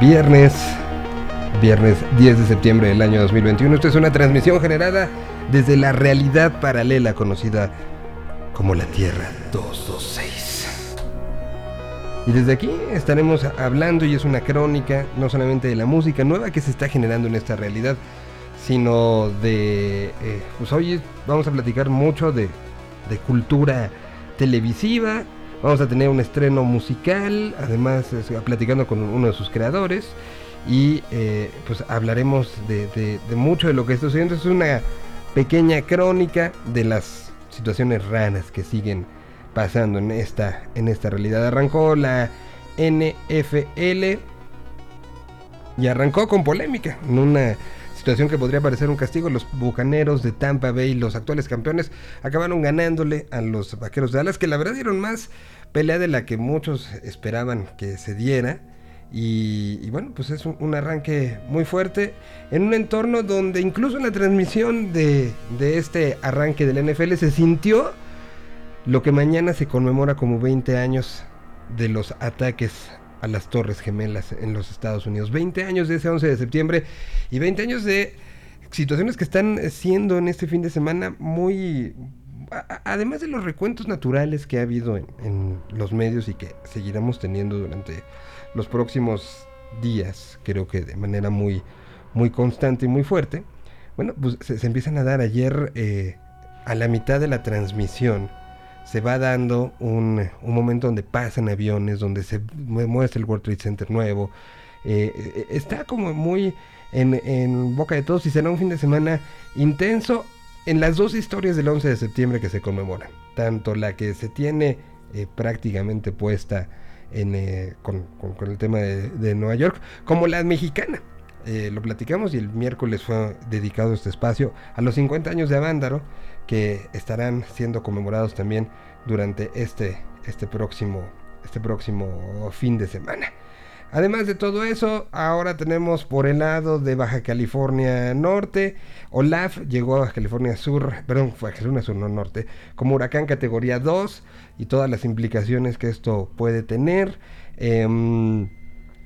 viernes, viernes 10 de septiembre del año 2021. Esta es una transmisión generada desde la realidad paralela conocida como la Tierra 226. Y desde aquí estaremos hablando y es una crónica no solamente de la música nueva que se está generando en esta realidad, sino de... Eh, pues hoy vamos a platicar mucho de, de cultura televisiva, Vamos a tener un estreno musical, además platicando con uno de sus creadores y eh, pues hablaremos de, mucho de lo que está sucediendo. Es una pequeña crónica de las situaciones raras que siguen pasando en esta, en esta realidad. Arrancó la NFL y arrancó con polémica en una situación que podría parecer un castigo. Los bucaneros de Tampa Bay, los actuales campeones, acabaron ganándole a los vaqueros de Dallas, que la verdad dieron más pelea de la que muchos esperaban que se diera. Y, bueno, pues es un, arranque muy fuerte en un entorno donde incluso en la transmisión de, de, este arranque del NFL se sintió lo que mañana se conmemora como 20 años de los ataques a las Torres Gemelas en los Estados Unidos. 20 años de ese 11 de septiembre y 20 años de situaciones que están siendo en este fin de semana muy... además de los recuentos naturales que ha habido en, los medios y que seguiremos teniendo durante los próximos días, creo que de manera muy, muy constante y muy fuerte, bueno, pues se, empiezan a dar ayer eh, a la mitad de la transmisión se va dando un, momento donde pasan aviones, donde se muestra el World Trade Center nuevo. Eh, eh, está como muy en, boca de todos y será un fin de semana intenso en las dos historias del 11 de septiembre que se conmemoran. Tanto la que se tiene eh, prácticamente puesta en, con, el tema de, Nueva York, como la mexicana. lo platicamos y el miércoles fue dedicado este espacio a los 50 años de Avándaro que estarán siendo conmemorados también durante este, este, próximo, este próximo fin de semana. Además de todo eso, ahora tenemos por el lado de Baja California Norte, Olaf llegó a Baja California Sur, perdón, fue a California Sur, no Norte, como huracán categoría 2 y todas las implicaciones que esto puede tener. Em,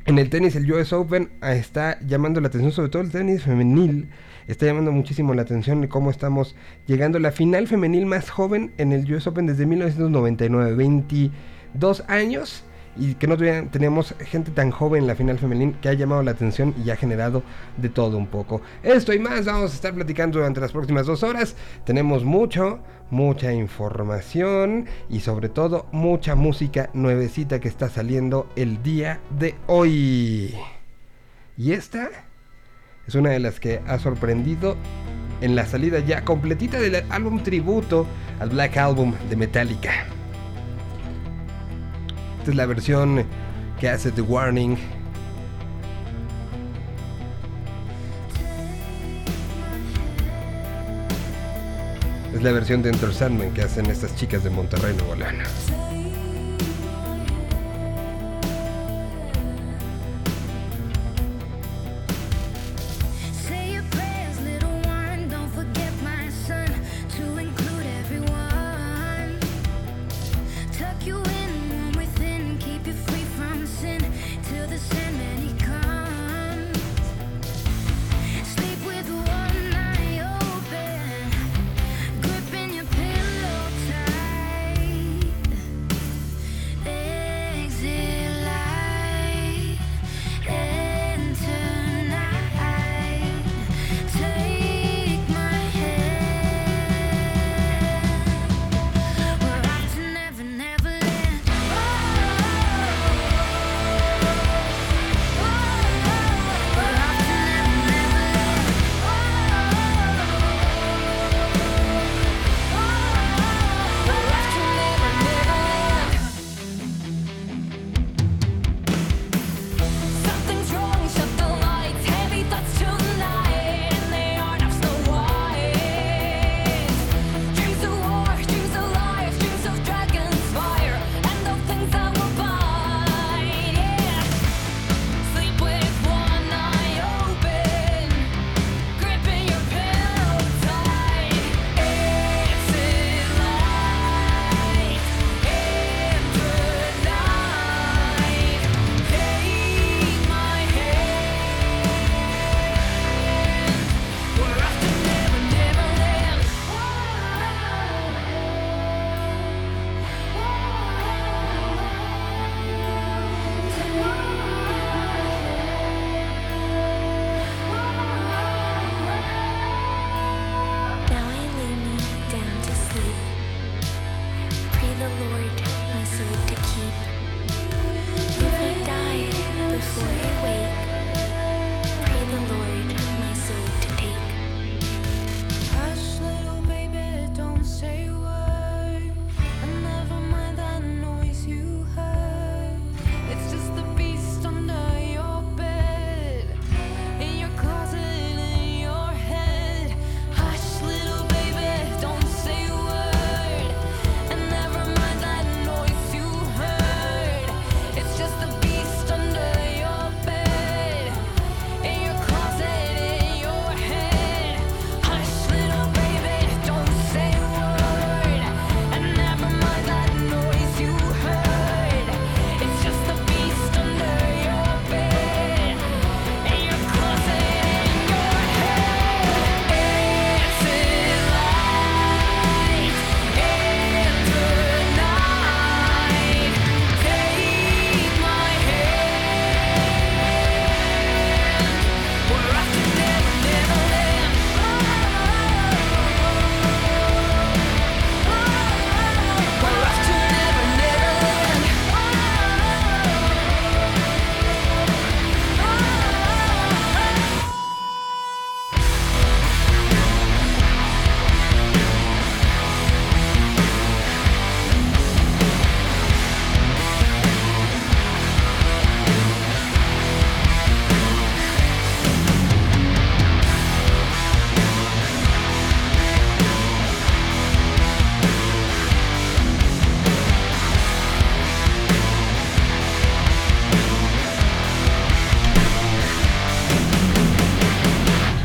en el tenis, el US Open está llamando la atención, sobre todo el tenis femenil, está llamando muchísimo la atención de cómo estamos llegando a la final femenil más joven en el US Open desde 1999, 22 años y que no teníamos gente tan joven en la final femenil que ha llamado la atención y ha generado de todo un poco. Esto y más vamos a estar platicando durante las próximas dos horas. Tenemos mucho, mucha información y sobre todo mucha música nuevecita que está saliendo el día de hoy. Y esta es una de las que ha sorprendido en la salida ya completita del álbum tributo al Black Album de Metallica. Esta es la versión que hace The Warning. Es la versión de Enter Sandman que hacen estas chicas de Monterrey, Nuevo León.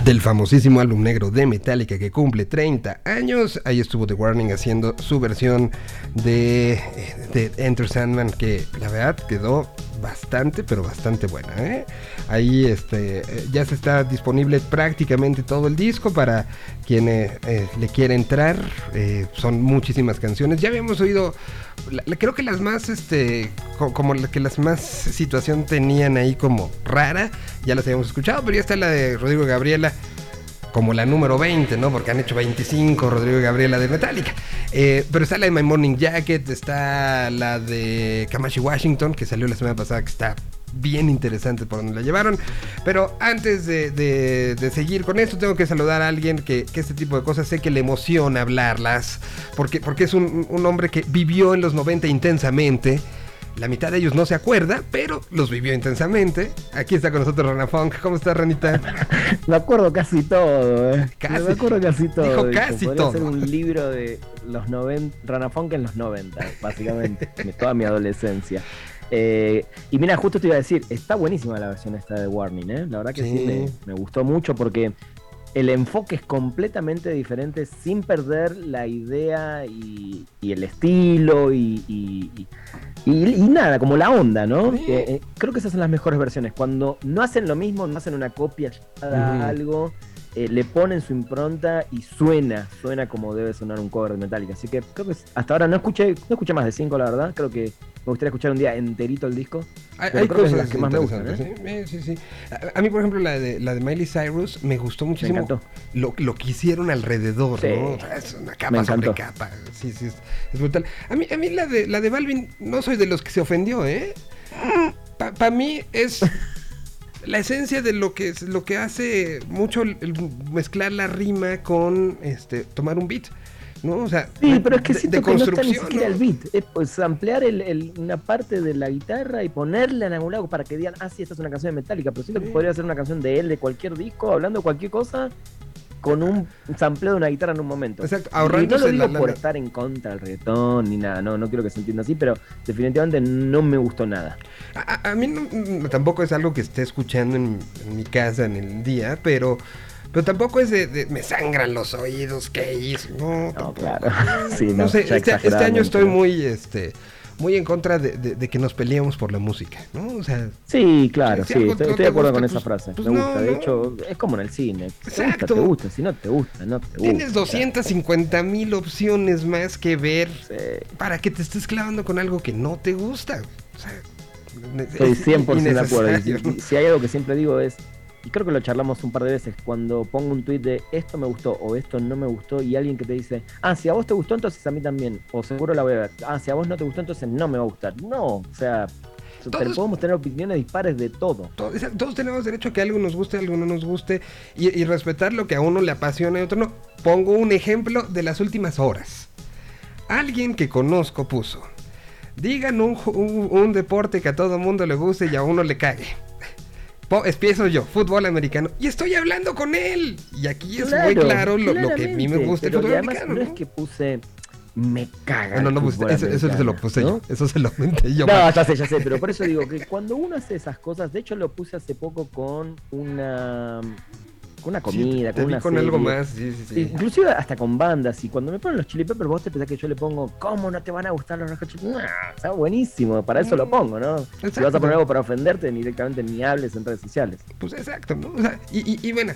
Del famosísimo álbum negro de Metallica que cumple 30 años. Ahí estuvo The Warning haciendo su versión de, de Enter Sandman que la verdad quedó bastante, pero bastante buena. ¿eh? Ahí este, eh, ya se está disponible prácticamente todo el disco para quien eh, le quiera entrar. son muchísimas canciones. Ya habíamos oído, creo que las más, este, como que las más situación tenían ahí como rara, ya las habíamos escuchado, pero ya está la de Rodrigo Gabriela como la número 20, ¿no? Porque han hecho 25 Rodrigo y Gabriela de Metallica. Eh, pero está la de My Morning Jacket, está la de Kamashi Washington, que salió la semana pasada, que está bien interesante por donde la llevaron. Pero antes de, seguir con esto, tengo que saludar a alguien que, este tipo de cosas sé que le emociona hablarlas, porque, porque es un, un hombre que vivió en los 90 intensamente la mitad de ellos no se acuerda, pero los vivió intensamente. Aquí está con nosotros Rana Funk. ¿Cómo estás, Ranita? me acuerdo casi todo, ¿eh? Casi. Me acuerdo casi todo. Dijo casi Podría todo. ser un libro de los 90, Rana Funk en los 90, básicamente. toda mi adolescencia. Eh, y mira, justo te iba a decir, está buenísima la versión esta de Warning, ¿eh? La verdad que sí, me, gustó mucho porque el enfoque es completamente diferente sin perder la idea y, el estilo y, nada, como la onda, ¿no? Eh, creo que esas son las mejores versiones. Cuando no hacen lo mismo, no hacen una copia, algo, eh, le ponen su impronta y suena, suena como debe sonar un cover de Metallica. Así que creo que hasta ahora no escuché, no escuché más de cinco, la verdad. Creo que me gustaría escuchar un día enterito el disco. Hay, cosas que, las que más me gustan. ¿eh? Sí, sí, A, mí, por ejemplo, la de, la de Miley Cyrus me gustó muchísimo. Me lo, lo, que hicieron alrededor, ¿no? es una capa sobre capa. Sí, sí, es, brutal. A mí, a mí la de la de Balvin, no soy de los que se ofendió, ¿eh? Para mí es la esencia de lo que, lo que hace mucho mezclar la rima con este tomar un beat. ¿no? O sea, sí, pero es que siento de, que construcción, no está ni siquiera el beat. Es pues ampliar el, una parte de la guitarra y ponerle en algún lado para que digan, ah, sí, esta es una canción de Metallica, pero siento que podría ser una canción de él, de cualquier disco, hablando de cualquier cosa, con un sampleo de una guitarra en un momento. Exacto, y no lo digo por estar en contra del reggaetón ni nada, no, no quiero que se entienda así, pero definitivamente no me gustó nada. A, mí tampoco es algo que esté escuchando en, mi casa en el día, pero... Pero tampoco es de, me sangran los oídos, ¿qué hizo? No, claro. sí, no, sé, este, este, año estoy muy, este, muy en contra de, que nos peleemos por la música, ¿no? O sea, sí, claro, sí, estoy, de acuerdo con esa pues, frase. Pues me gusta, de hecho, es como en el cine. Exacto. Te gusta, te gusta, si no te gusta, no te gusta. Tienes 250 mil opciones más que ver para que te estés clavando con algo que no te gusta. O sea, Estoy 100% de acuerdo. si hay algo que siempre digo es, y creo que lo charlamos un par de veces, cuando pongo un tweet de esto me gustó o esto no me gustó y alguien que te dice, ah, si a vos te gustó, entonces a mí también, o seguro la voy a ver, ah, si a vos no te gustó, entonces no me va a gustar. No, o sea, podemos tener opiniones dispares de todo. Todos, tenemos derecho a que algo nos guste, algo no nos guste y, respetar lo que a uno le apasiona y a otro no. Pongo un ejemplo de las últimas horas. Alguien que conozco puso, digan un, un deporte que a todo mundo le guste y a uno le cague empiezo yo, fútbol americano, y estoy hablando con él. Y aquí es muy claro lo, que a mí me gusta el fútbol americano. No, es que puse me caga. No, no, no, eso, eso, se lo puse yo. Eso se lo menté yo. No, ya sé, ya sé, pero por eso digo que cuando uno hace esas cosas, de hecho lo puse hace poco con una con una comida, con una con algo más, sí, sí, sí. Inclusive hasta con bandas. Y cuando me ponen los chili peppers, vos te pensás que yo le pongo, ¿cómo no te van a gustar los Red Chili Está buenísimo, para eso lo mm. pongo, ¿no? Si vas a poner algo para ofenderte, directamente ni hables en redes sociales. Pues exacto, ¿no? O sea, y, y, y bueno,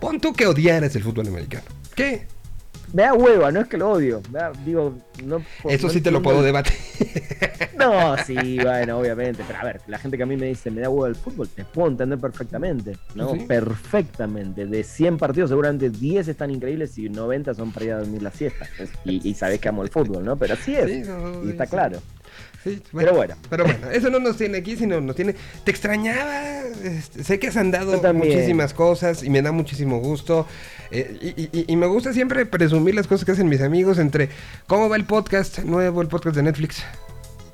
pon tú que odiaras el fútbol americano. ¿Qué? Me da hueva, no es que lo odio. digo, no, Eso sí te lo puedo debatir. No, sí, bueno, obviamente. Pero a ver, la gente que a mí me dice me da hueva el fútbol, te puedo entender perfectamente. ¿no? Perfectamente. De 100 partidos, seguramente 10 están increíbles y 90 son para ir a dormir la siesta. Y, y sabés que amo el fútbol, ¿no? Pero así es. y está claro pero bueno. Pero bueno, eso no nos tiene aquí, sino nos tiene. Te extrañaba. Este, sé que has andado muchísimas cosas y me da muchísimo gusto. Eh, y, me gusta siempre presumir las cosas que hacen mis amigos entre cómo va el podcast nuevo, el podcast de Netflix.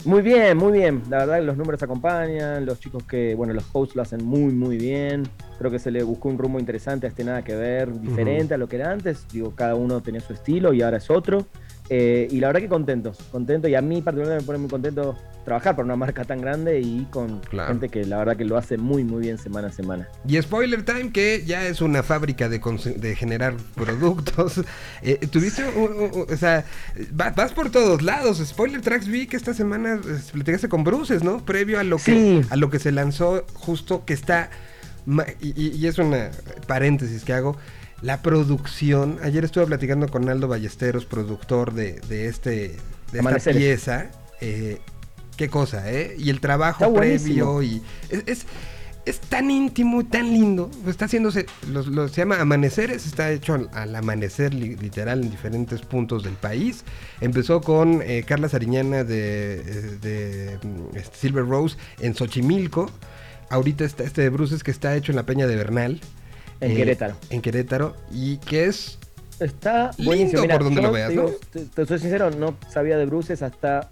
Muy bien, muy bien. La verdad, los números acompañan. Los chicos que, bueno, los hosts lo hacen muy, muy bien. Creo que se le buscó un rumbo interesante a este nada que ver, diferente a lo que era antes. Digo, cada uno tenía su estilo y ahora es otro. Eh, y la verdad que contentos, contentos. Y a mí particularmente me pone muy contento trabajar para una marca tan grande y con gente que la verdad que lo hace muy, muy bien semana a semana. Y Spoiler Time, que ya es una fábrica de, generar productos. Eh, tuviste, o sea, vas, por todos lados. Spoiler Tracks vi que esta semana platicaste con Bruces, ¿no? Previo a lo que, a lo que se lanzó justo que está... Y, y es una paréntesis que hago la producción. Ayer estuve platicando con Aldo Ballesteros, productor de, este, de esta pieza. Eh, qué cosa, ¿eh? Y el trabajo previo y es, es, tan íntimo y tan lindo. Está haciéndose, lo, se llama Amaneceres, está hecho al, amanecer literal en diferentes puntos del país. Empezó con eh, Carla Sariñana de, eh, de, mm, este, Silver Rose en Xochimilco. Ahorita está este de Bruces que está hecho en la Peña de Bernal. En Querétaro. En Querétaro. Y que es. Está lindo por donde lo veas, ¿no? Te, soy sincero, no sabía de Bruces hasta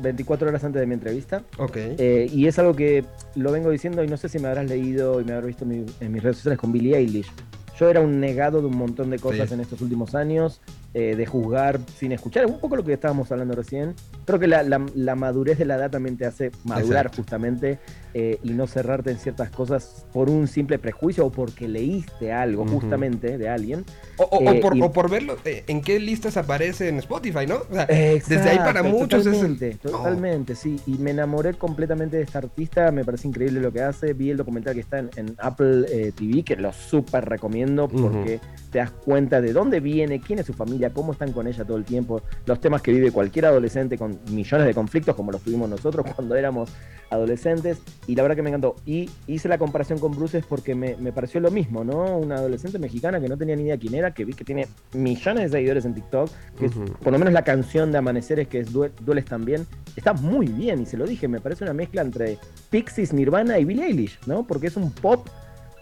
24 horas antes de mi entrevista. Ok. Eh, y es algo que lo vengo diciendo y no sé si me habrás leído y me habrás visto en, mis redes sociales con Billie Eilish. Yo era un negado de un montón de cosas en estos últimos años, eh, de juzgar sin escuchar, un poco lo que estábamos hablando recién. Creo que la, madurez de la edad también te hace madurar justamente eh, y no cerrarte en ciertas cosas por un simple prejuicio o porque leíste algo justamente de alguien. O, eh, por, verlo, en qué listas aparece en Spotify, ¿no? desde ahí para muchos totalmente, es Totalmente, sí. Y me enamoré completamente de esta artista, me parece increíble lo que hace. Vi el documental que está en, Apple TV, que lo súper recomiendo porque te das cuenta de dónde viene, quién es su familia, cómo están con ella todo el tiempo, los temas que vive cualquier adolescente con millones de conflictos como los tuvimos nosotros cuando éramos adolescentes. Y la verdad que me encantó. Y hice la comparación con Bruces porque me, pareció lo mismo, ¿no? Una adolescente mexicana que no tenía ni idea quién era, que vi que tiene millones de seguidores en TikTok, que es, por lo menos la canción de Amaneceres, que es Dueles también, está muy bien. Y se lo dije, me parece una mezcla entre Pixies, Nirvana y Billie Eilish, ¿no? Porque es un pop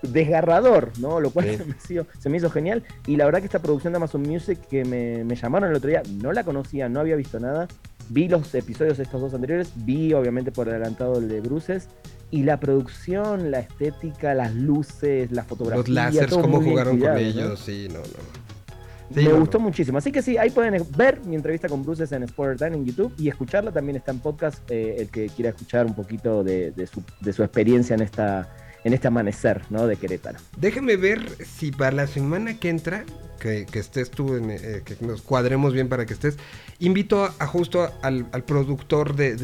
desgarrador, ¿no? Lo cual se, me hizo, genial. Y la verdad que esta producción de Amazon Music que me, llamaron el otro día, no la conocía, no había visto nada. Vi los episodios estos dos anteriores, vi obviamente por adelantado el de Bruces. Y la producción, la estética, las luces, la fotografía. Los láseres, cómo jugaron con ellos, sí, no, no. me gustó muchísimo. Así que sí, ahí pueden ver mi entrevista con Bruces en Spoiler Time en YouTube y escucharla también está en podcast. Eh, el que quiera escuchar un poquito de, su, de su experiencia en esta en este amanecer, ¿no? De Querétaro. Déjame ver si para la semana que entra, que, estés tú, eh, que nos cuadremos bien para que estés, invito a, justo al, productor de,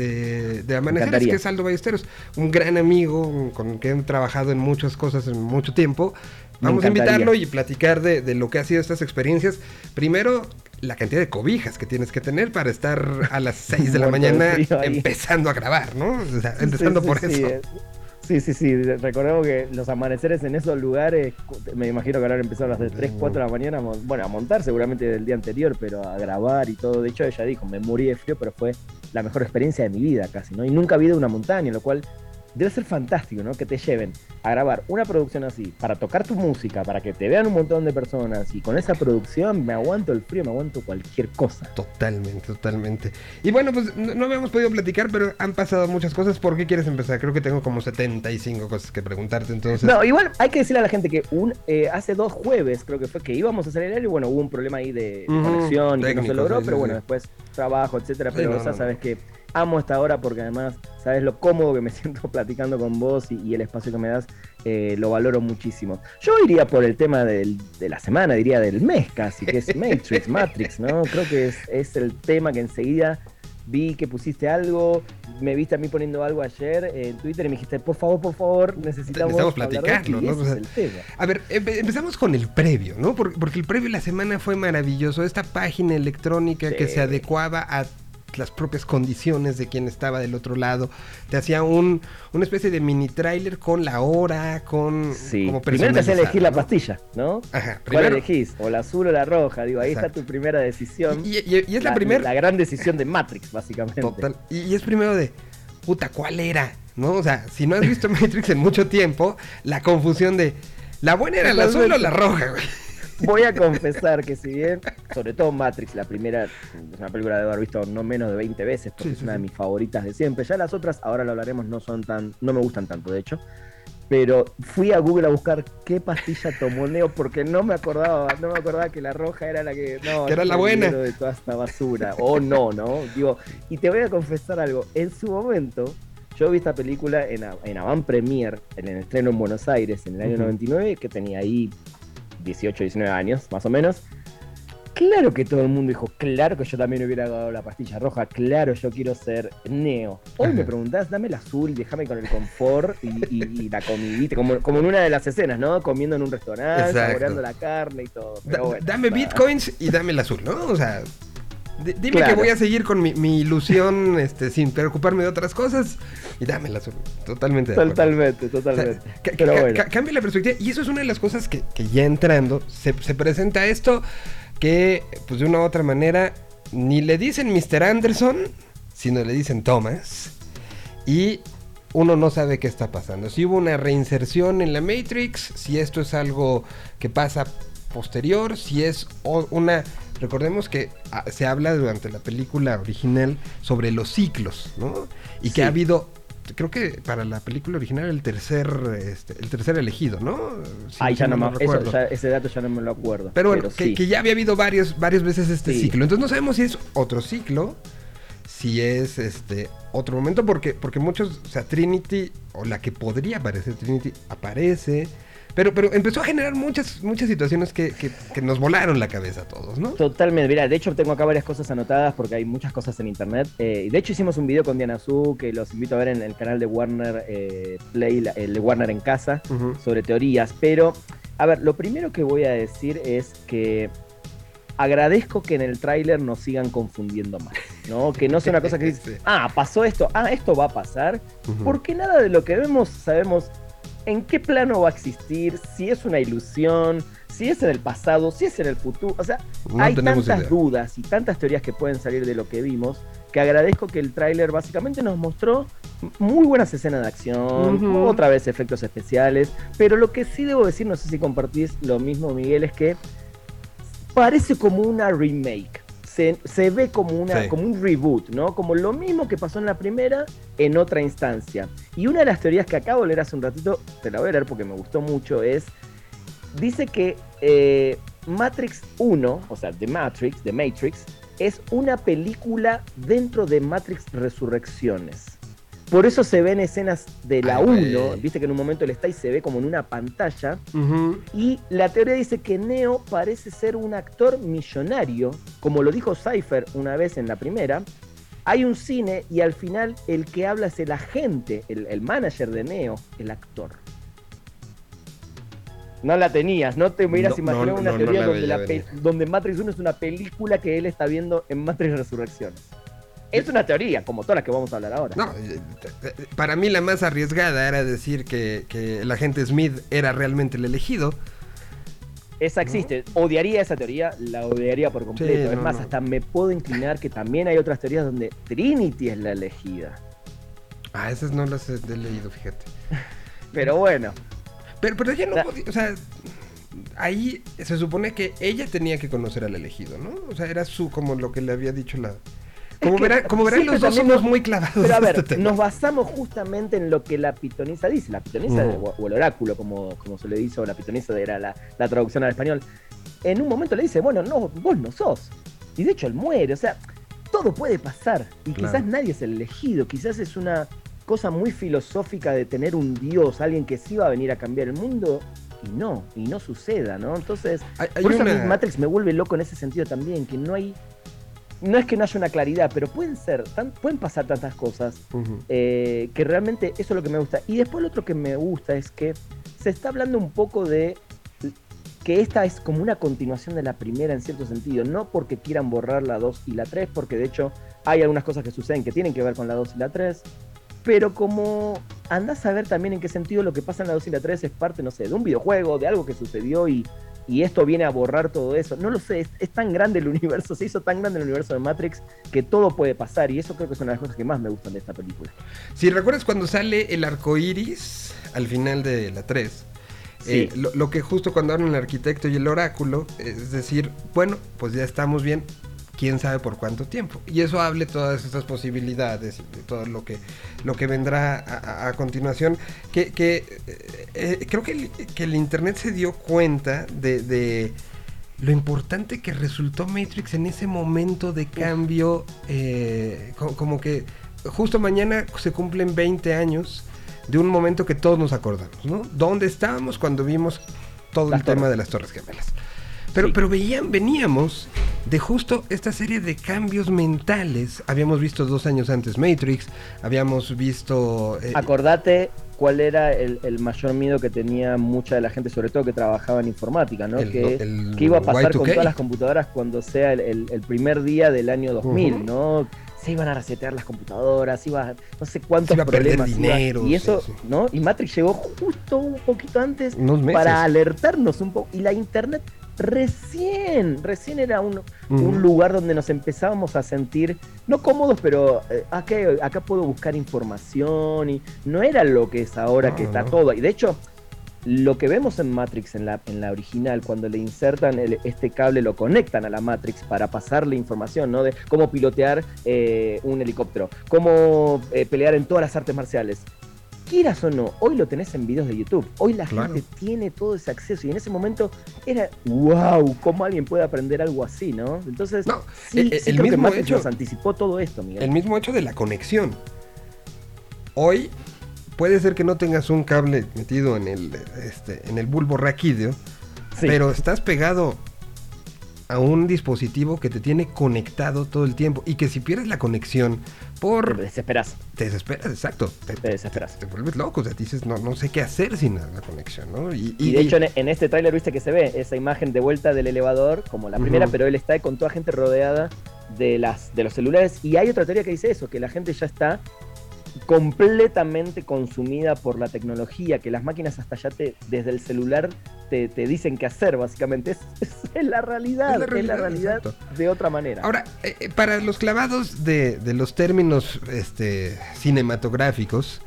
de, Amaneceres, que es Aldo Ballesteros, un gran amigo con quien he trabajado en muchas cosas en mucho tiempo. Vamos a invitarlo y platicar de, lo que ha sido estas experiencias. Primero, la cantidad de cobijas que tienes que tener para estar a las 6 de la mañana empezando a grabar, ¿no? O sea, empezando por eso. Eh. Sí, sí, sí. Recordemos que los amaneceres en esos lugares, me imagino que ahora empezaron a las 3, 4 de la mañana, bueno, a montar seguramente del día anterior, pero a grabar y todo. De hecho, ella dijo, me morí de frío, pero fue la mejor experiencia de mi vida casi, ¿no? Y nunca ha habido una montaña, lo cual debe ser fantástico, ¿no? Que te lleven a grabar una producción así, para tocar tu música, para que te vean un montón de personas y con esa producción me aguanto el frío, me aguanto cualquier cosa. Totalmente, totalmente. Y bueno, pues no, habíamos podido platicar, pero han pasado muchas cosas. ¿Por qué quieres empezar? Creo que tengo como 75 cosas que preguntarte, entonces. No, igual hay que decirle a la gente que un eh, hace dos jueves creo que fue que íbamos a salir y bueno, hubo un problema ahí de, conexión que no se logró, pero bueno, después trabajo, etcétera, pero sabes que amo esta hora porque además sabes lo cómodo que me siento platicando con vos y, el espacio que me das, eh, lo valoro muchísimo. Yo iría por el tema de la semana, diría del mes casi, que es Matrix, Matrix, ¿no? Creo que es, el tema que enseguida vi que pusiste algo, me viste a mí poniendo algo ayer en Twitter y me dijiste, por favor, por favor, necesitamos, necesitamos platicarlo, ¿no? a ver, empezamos con el previo, ¿no? Porque, el previo de la semana fue maravilloso. Esta página electrónica que se adecuaba a las propias condiciones de quien estaba del otro lado. Te hacía un, una especie de mini trailer con la hora, con sí. como Primero te hacía elegir la pastilla, ¿no? Ajá, ¿Cuál elegís? O la azul o la roja. Digo, ahí está tu primera decisión. Y, es la, primera. La gran decisión de Matrix, básicamente. Total. Y, es primero de, puta, ¿cuál era? ¿No? O sea, si no has visto Matrix en mucho tiempo, la confusión de, ¿la buena era la azul o la roja, güey? Voy a confesar que si bien, sobre todo Matrix, la primera, es una película de haber visto no menos de 20 veces, porque es una de mis favoritas de siempre. Ya las otras, ahora lo hablaremos, no son tan, no me gustan tanto, de hecho. pero fui a Google a buscar qué pastilla tomó Neo porque no me acordaba, no me acordaba que la roja era la que no, que era la buena de toda esta basura o no, ¿no? Digo, y te voy a confesar algo, en su momento yo vi esta película en, en Avant Premier, en el estreno en Buenos Aires en el año 99, que tenía ahí 18, 19 años, más o menos. Claro que todo el mundo dijo, claro que yo también hubiera dado la pastilla roja, claro, yo quiero ser Neo. Hoy me preguntás, dame el azul, déjame con el confort y, la comidita, como, como, en una de las escenas, ¿no? Comiendo en un restaurante, saboreando la carne y todo. dame bitcoins y dame el azul, ¿no? O sea, dime que voy a seguir con mi, ilusión este, sin preocuparme de otras cosas y dame el azul. Totalmente. totalmente, totalmente. cambia la perspectiva y eso es una de las cosas que, ya entrando se, se presenta esto que pues de una u otra manera ni le dicen Mr. Anderson, sino le dicen Thomas. Y uno no sabe qué está pasando. Si hubo una reinserción en la Matrix, si esto es algo que pasa posterior, si es una... Recordemos que ah, se habla durante la película original sobre los ciclos, ¿no? Y que ha habido creo que para la película original el tercer este, el tercer elegido, ¿no? Ay, ya no, me acuerdo. ese dato ya no me lo acuerdo. Pero bueno, que, ya había habido varios, varias veces este ciclo. Entonces no sabemos si es otro ciclo, si es este otro momento, porque, porque muchos, o sea, Trinity, o la que podría aparecer Trinity, aparece. Pero, pero empezó a generar muchas, muchas situaciones que, nos volaron la cabeza a todos, ¿no? Totalmente. Mira, de hecho tengo acá varias cosas anotadas porque hay muchas cosas en internet. Eh, de hecho hicimos un video con Diana Su que los invito a ver en el canal de Warner eh, Play, el de Warner en casa, sobre teorías. Pero, a ver, lo primero que voy a decir es que agradezco que en el tráiler nos sigan confundiendo más, ¿no? Que no sea una cosa que dice, ah, pasó esto, ah, esto va a pasar, porque nada de lo que vemos sabemos en qué plano va a existir, si es una ilusión, si es en el pasado, si es en el futuro. O sea, hay tantas dudas y tantas teorías que pueden salir de lo que vimos que agradezco que el tráiler básicamente nos mostró muy buenas escenas de acción, otra vez efectos especiales, pero lo que sí debo decir, no sé si compartís lo mismo Miguel, es que parece como una remake se, ve como, una, como un reboot, ¿no? Como lo mismo que pasó en la primera en otra instancia. Y una de las teorías que acabo de leer hace un ratito, te la voy a leer porque me gustó mucho, es, dice que eh, Matrix 1, o sea, The Matrix, The Matrix, es una película dentro de Matrix Resurrecciones. Por eso se ven escenas de la 1, viste que en un momento él está y se ve como en una pantalla. Y la teoría dice que Neo parece ser un actor millonario, como lo dijo Cypher una vez en la primera. Hay un cine y al final el que habla es el agente, el, manager de Neo, el actor. No la tenías, no te hubieras imaginado una teoría donde, donde Matrix 1 es una película que él está viendo en Matrix Resurrecciones. Es una teoría, como todas las que vamos a hablar ahora. No, eh, para mí la más arriesgada era decir que, el agente Smith era realmente el elegido. Esa existe. Odiaría esa teoría, la odiaría por completo. es más, hasta me puedo inclinar que también hay otras teorías donde Trinity es la elegida. Ah, esas no las he leído, fíjate. pero bueno. Pero, pero ella no podía, o sea, ahí se supone que ella tenía que conocer al elegido, ¿no? O sea, era su, como lo que le había dicho la, como, verán, los dos somos muy clavados. Pero a ver, nos basamos justamente en lo que la pitonisa dice. La pitonisa, o, el oráculo, como, como se le dice, o la pitonisa era la, traducción al español. En un momento le dice, bueno, no, vos no sos. Y de hecho él muere. O sea, todo puede pasar. Y quizás nadie es el elegido. Quizás es una cosa muy filosófica de tener un Dios, alguien que sí va a venir a cambiar el mundo y no, y no suceda, ¿no? Entonces, por eso Matrix me vuelve loco en ese sentido también, que no hay no es que no haya una claridad, pero pueden ser, pueden pasar tantas cosas eh, que realmente eso es lo que me gusta. Y después lo otro que me gusta es que se está hablando un poco de que esta es como una continuación de la primera en cierto sentido, no porque quieran borrar la 2 y la 3, porque de hecho hay algunas cosas que suceden que tienen que ver con la 2 y la 3, pero como andás a ver también en qué sentido lo que pasa en la 2 y la 3 es parte, no sé, de un videojuego, de algo que sucedió y y esto viene a borrar todo eso. No lo sé, es, tan grande el universo, se hizo tan grande el universo de Matrix que todo puede pasar y eso creo que es una de las cosas que más me gustan de esta película. Si recuerdas cuando sale el arco iris al final de la 3, eh, lo, que justo cuando hablan el arquitecto y el oráculo, es decir, bueno, pues ya estamos bien, quién sabe por cuánto tiempo. Y eso hable todas estas posibilidades y de todo lo que, lo que vendrá a, continuación. Que, que eh, eh, creo que el, que el, Internet se dio cuenta de, de, lo importante que resultó Matrix en ese momento de cambio. Eh, como, que justo mañana se cumplen 20 años de un momento que todos nos acordamos, ¿no? ¿Dónde estábamos cuando vimos todo el tema de las Torres Gemelas? Pero, pero veían, veníamos de justo esta serie de cambios mentales. Habíamos visto dos años antes Matrix, habíamos visto... Eh, Acordate cuál era el, mayor miedo que tenía mucha de la gente, sobre todo que trabajaba en informática, ¿no? que, iba a pasar con todas las computadoras cuando sea el, primer día del año 2000, ¿no? se iban a resetear las computadoras, iba no sé cuántos problemas. dinero, y eso, ¿no? Y Matrix llegó justo un poquito antes para alertarnos un poco. Y la internet recién, recién era un, lugar donde nos empezábamos a sentir, no cómodos, pero eh, acá, acá, puedo buscar información y no era lo que es ahora que está todo. Y de hecho, lo que vemos en Matrix, en la, en la original, cuando le insertan este cable, lo conectan a la Matrix para pasarle información, ¿no? De cómo pilotear eh, un helicóptero, cómo eh, pelear en todas las artes marciales quieras o no, hoy lo tenés en videos de YouTube. Hoy la gente tiene todo ese acceso y en ese momento era wow, cómo alguien puede aprender algo así, ¿no? Entonces, sí, el, mismo hecho nos anticipó todo esto, Miguel. El mismo hecho de la conexión. Hoy puede ser que no tengas un cable metido en el este, en el bulbo raquídeo, pero estás pegado a un dispositivo que te tiene conectado todo el tiempo y que si pierdes la conexión por... Te desesperas. Te desesperas, exacto. Te, desesperas. Te, vuelves loco, o sea, dices, no, no sé qué hacer sin la conexión, ¿no? Y, de hecho en, este tráiler viste que se ve esa imagen de vuelta del elevador, como la primera, pero él está con toda gente rodeada de, las, de los celulares y hay otra teoría que dice eso, que la gente ya está completamente consumida por la tecnología, que las máquinas hasta ya te, desde el celular te, dicen qué hacer, básicamente. Es, la realidad, es la realidad, de otra manera. Ahora, eh, eh, para los clavados de, los términos este, cinematográficos,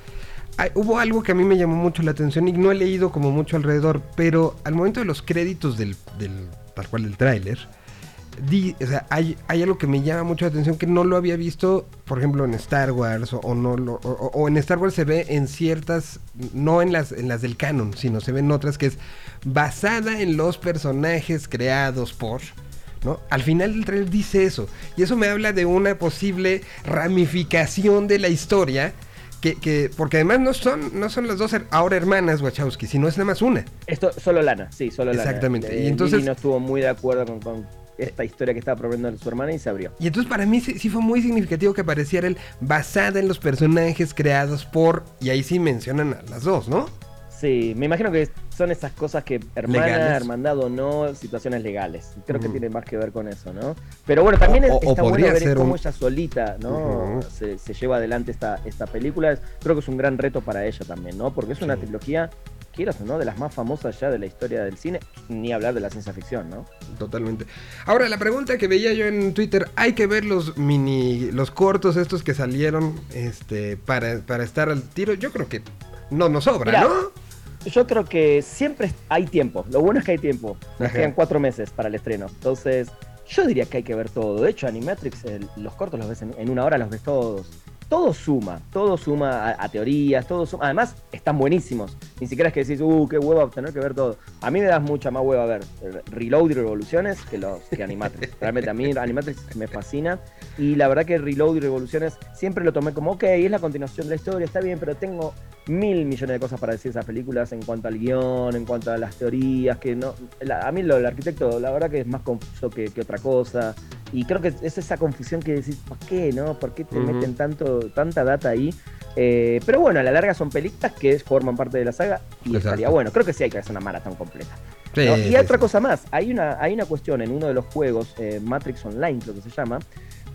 hubo algo que a mí me llamó mucho la atención y no he leído como mucho alrededor, pero al momento de los créditos del, del tal cual del tráiler, o sea, hay, algo que me llama mucho la atención que no lo había visto, por ejemplo, en Star Wars, o, no o, en Star Wars se ve en ciertas, no en las, en las del canon, sino se ven otras que es basada en los personajes creados por. ¿No? Al final del trailer dice eso. Y eso me habla de una posible ramificación de la historia. Que, porque además no son, no son las dos ahora hermanas Wachowski, sino es nada más una. Esto, solo Lana, sí, solo Lana. Exactamente. y entonces. no estuvo muy de acuerdo con esta historia que estaba proponiendo su hermana y se abrió. Y entonces para mí sí, fue muy significativo que apareciera él basada en los personajes creados por, y ahí sí mencionan a las dos, ¿no? Sí, me imagino que son esas cosas que hermana, hermandad o no, situaciones legales. Creo que tiene más que ver con eso, ¿no? Pero bueno, también está bueno ver cómo ella solita, ¿no? se, lleva adelante esta, esta película. Creo que es un gran reto para ella también, ¿no? Porque es una trilogía quieras o no, de las más famosas ya de la historia del cine, ni hablar de la ciencia ficción, ¿no? Totalmente. Ahora, la pregunta que veía yo en Twitter, ¿hay que ver los mini, los cortos estos que salieron este, para, estar al tiro? Yo creo que no nos sobra, ¿no? Yo creo que siempre hay tiempo. Lo bueno es que hay tiempo. Nos quedan cuatro meses para el estreno. Entonces, yo diría que hay que ver todo. De hecho, Animatrix, los cortos los ves en, una hora, los ves todos todo suma, todo suma a, teorías, todo suma. Además, están buenísimos. Ni siquiera es que decís, uh, qué hueva tener que ver todo. A mí me das mucha más hueva ver Reload y Revoluciones que los que Animatrix. Realmente a mí Animatrix me fascina. Y la verdad que Reload y Revoluciones siempre lo tomé como, ok, es la continuación de la historia, está bien, pero tengo mil millones de cosas para decir esas películas en cuanto al guion, en cuanto a las teorías, que no. a mí lo del arquitecto, la verdad que es más confuso que, que otra cosa. Y creo que es esa confusión que decís, ¿por qué, no? ¿Por qué te meten tanto, tanta data ahí? Eh, pero bueno, a la larga son películas que forman parte de la saga y estaría bueno. Creo que sí hay que hacer una maratón completa. y otra cosa más, hay una, hay una cuestión en uno de los juegos, eh, Matrix Online creo que se llama,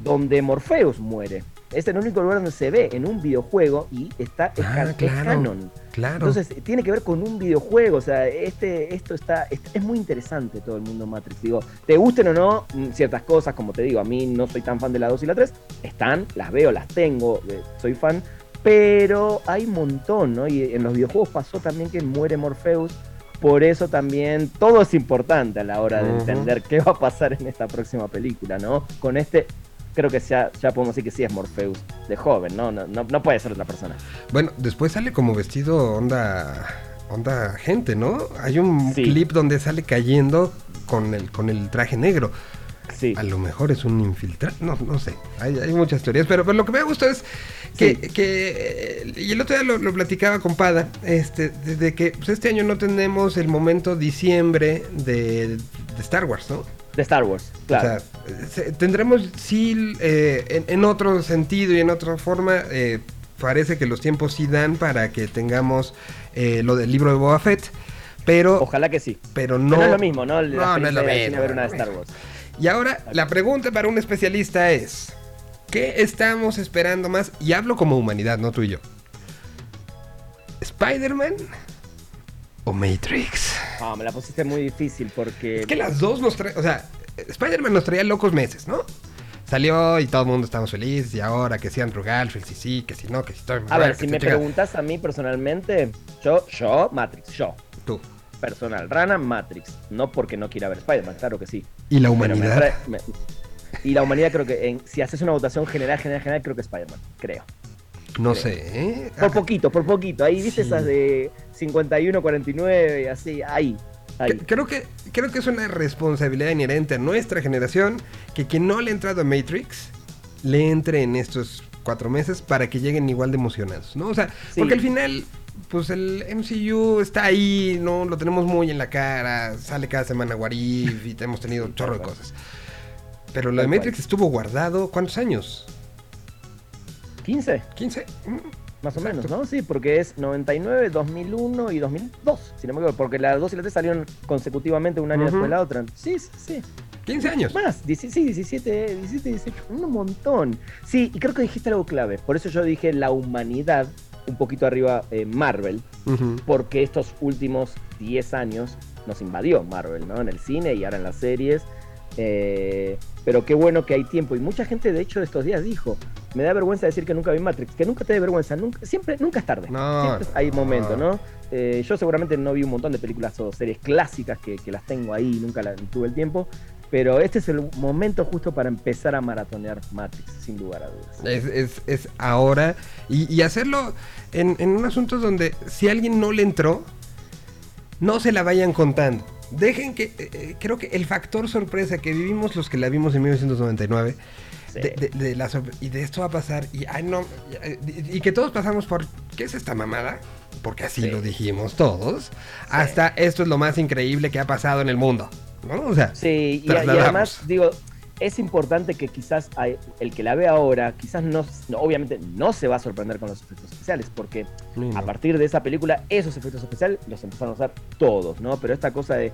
donde Morpheus muere. Es el único lugar donde se ve en un videojuego y está es, ah, canon. Claro. Entonces tiene que ver con un videojuego. O sea, este, esto está, es, muy interesante todo el mundo Matrix. Digo, te gusten o no mm, ciertas cosas, como te digo, a mí no soy tan fan de la 2 y la 3. Están, las veo, las tengo, eh, soy fan. Pero hay un montón, ¿no? Y en los videojuegos pasó también que muere Morpheus por eso también todo es importante a la hora de entender qué va a pasar en esta próxima película, ¿no? Con este creo que ya, ya podemos decir que sí es Morpheus de joven, ¿no? No, no, puede ser otra persona. Bueno, después sale como vestido onda onda gente, ¿no? Hay un clip donde sale cayendo con el, con el traje negro. Sí. A lo mejor es un infiltrado, no, no sé, hay, muchas teorías, pero, lo que me gusta es que, que, y el otro día lo, platicaba con Pada, este, de que pues, este año no tenemos el momento diciembre de, de Star Wars, ¿no? De Star Wars, claro. O sea, tendremos sí eh, en, otro sentido y en otra forma, eh, parece que los tiempos sí dan para que tengamos eh, lo del libro de Boba Fett, pero... Ojalá que sí. Pero no... no es lo mismo, ¿no? no, no es lo mismo. Ver una de Star Wars. Y ahora la pregunta para un especialista es, ¿qué estamos esperando más? Y hablo como humanidad, no tú y yo. ¿Spider-Man o Matrix? Ah, me la pusiste muy difícil porque. Es que las dos nos traen. O sea, Spider-Man nos traía locos meses, ¿no? Salió y todo el mundo estamos felices. Y ahora que si Andrew Garfield, sí, sí, que si no, que si todo. A ver, si me preguntas a mí personalmente, yo, yo, Matrix, yo. Tú. Personal, Rana, Matrix. No porque no quiera ver Spider-Man, claro que sí. ¿Y la humanidad? y la humanidad creo que, en, si haces una votación general, general, general, creo que Spider-Man, creo. No sé, ¿eh? Por poquito, por poquito. Ahí viste esas de 51, 49 y así, ahí. ahí. Creo que, creo que es una responsabilidad inherente a nuestra generación que quien no le ha entrado a Matrix le entre en estos cuatro meses para que lleguen igual de emocionados, ¿no? O sea, porque al final, pues el MCU está ahí, ¿no? Lo tenemos muy en la cara, sale cada semana Warif y hemos tenido un chorro de cosas. Pero lo de Matrix estuvo guardado, ¿cuántos años? 15. 15. Más o menos, ¿no? Sí, porque es 99, 2001 y 2002, si no me equivoco, porque las 2 y la 3 salieron consecutivamente un año después de la otra. Sí, sí. 15 años. Más, sí, 17, 17, 18, un montón. Sí, y creo que dijiste algo clave. Por eso yo dije la humanidad, un poquito arriba eh, Marvel, porque estos últimos 10 años nos invadió Marvel, ¿no? En el cine y ahora en las series. Eh, pero qué bueno que hay tiempo. Y mucha gente, de hecho, de estos días dijo, me da vergüenza decir que nunca vi Matrix, que nunca te dé vergüenza, nunca, siempre, nunca es tarde. siempre hay momentos, ¿no? Eh, yo seguramente no vi un montón de películas o series clásicas que, las tengo ahí, nunca tuve el tiempo. Pero este es el momento justo para empezar a maratonear Matrix, sin lugar a dudas. Es, ahora. Y, hacerlo en, en un asunto donde si alguien no le entró, no se la vayan contando. Dejen que, eh, eh, creo que el factor sorpresa que vivimos los que la vimos en 1999, de, la y de esto va a pasar, y, ay, no, y, que todos pasamos por, ¿qué es esta mamada? Porque así lo dijimos todos, hasta esto es lo más increíble que ha pasado en el mundo, ¿no? O sea, sí, y además, digo, es importante que quizás el que la ve ahora, quizás no, obviamente no se va a sorprender con los efectos especiales, porque a partir de esa película esos efectos especiales los empezaron a usar todos, ¿no? Pero esta cosa de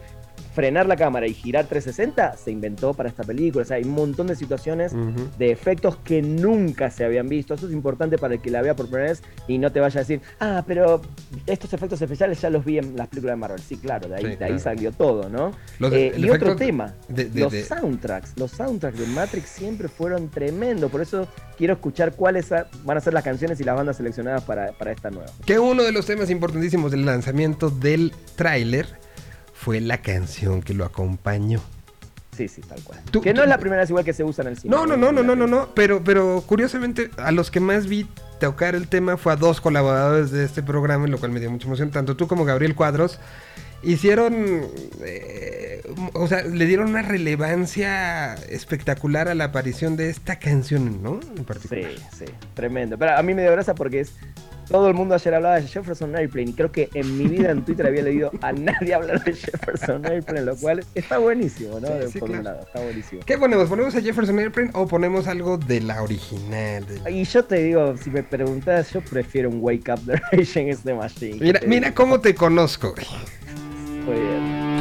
frenar la cámara y girar 360 se inventó para esta película. O sea, hay un montón de situaciones de efectos que nunca se habían visto. Eso es importante para el que la vea por primera vez y no te vaya a decir, ah, pero estos efectos especiales ya los vi en las películas de Marvel. Sí, claro, de ahí, de ahí salió todo, ¿no? Eh, y otro tema, los soundtracks. Los soundtracks de Matrix siempre fueron tremendos. Por eso quiero escuchar cuáles van a ser las canciones y las bandas seleccionadas para, para esta nueva. Que uno de los temas importantísimos del lanzamiento del tráiler fue la canción que lo acompañó. Sí, sí, tal cual. que no es la primera vez igual que se usa en el cine. No, no, no, no, no, no, no. Pero, pero curiosamente, a los que más vi tocar el tema fue a dos colaboradores de este programa, lo cual me dio mucha emoción. Tanto tú como Gabriel Cuadros hicieron, eh, o sea, le dieron una relevancia espectacular a la aparición de esta canción, ¿no? En particular. Sí, sí, tremendo. Pero a mí me dio gracia porque es todo el mundo ayer hablaba de Jefferson Airplane y creo que en mi vida en Twitter había leído a nadie hablar de Jefferson Airplane, lo cual está buenísimo, ¿no? por un lado, está buenísimo. ¿Qué ponemos? ¿Ponemos a Jefferson Airplane o ponemos algo de la original? Y yo te digo, si me preguntas, yo prefiero un Wake Up the Rage Against the Machine. Mira, mira cómo te conozco. Muy bien.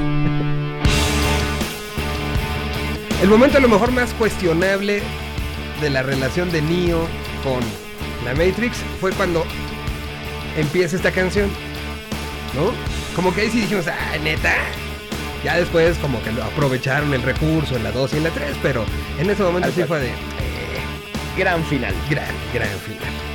El momento a lo mejor más cuestionable de la relación de Neo con la Matrix fue cuando empieza esta canción. ¿No? Como que ahí sí dijimos, ah, neta. Ya después como que lo aprovecharon el recurso en la 2 y en la 3, pero en ese momento sí fue de... Eh, gran final. Gran, gran final.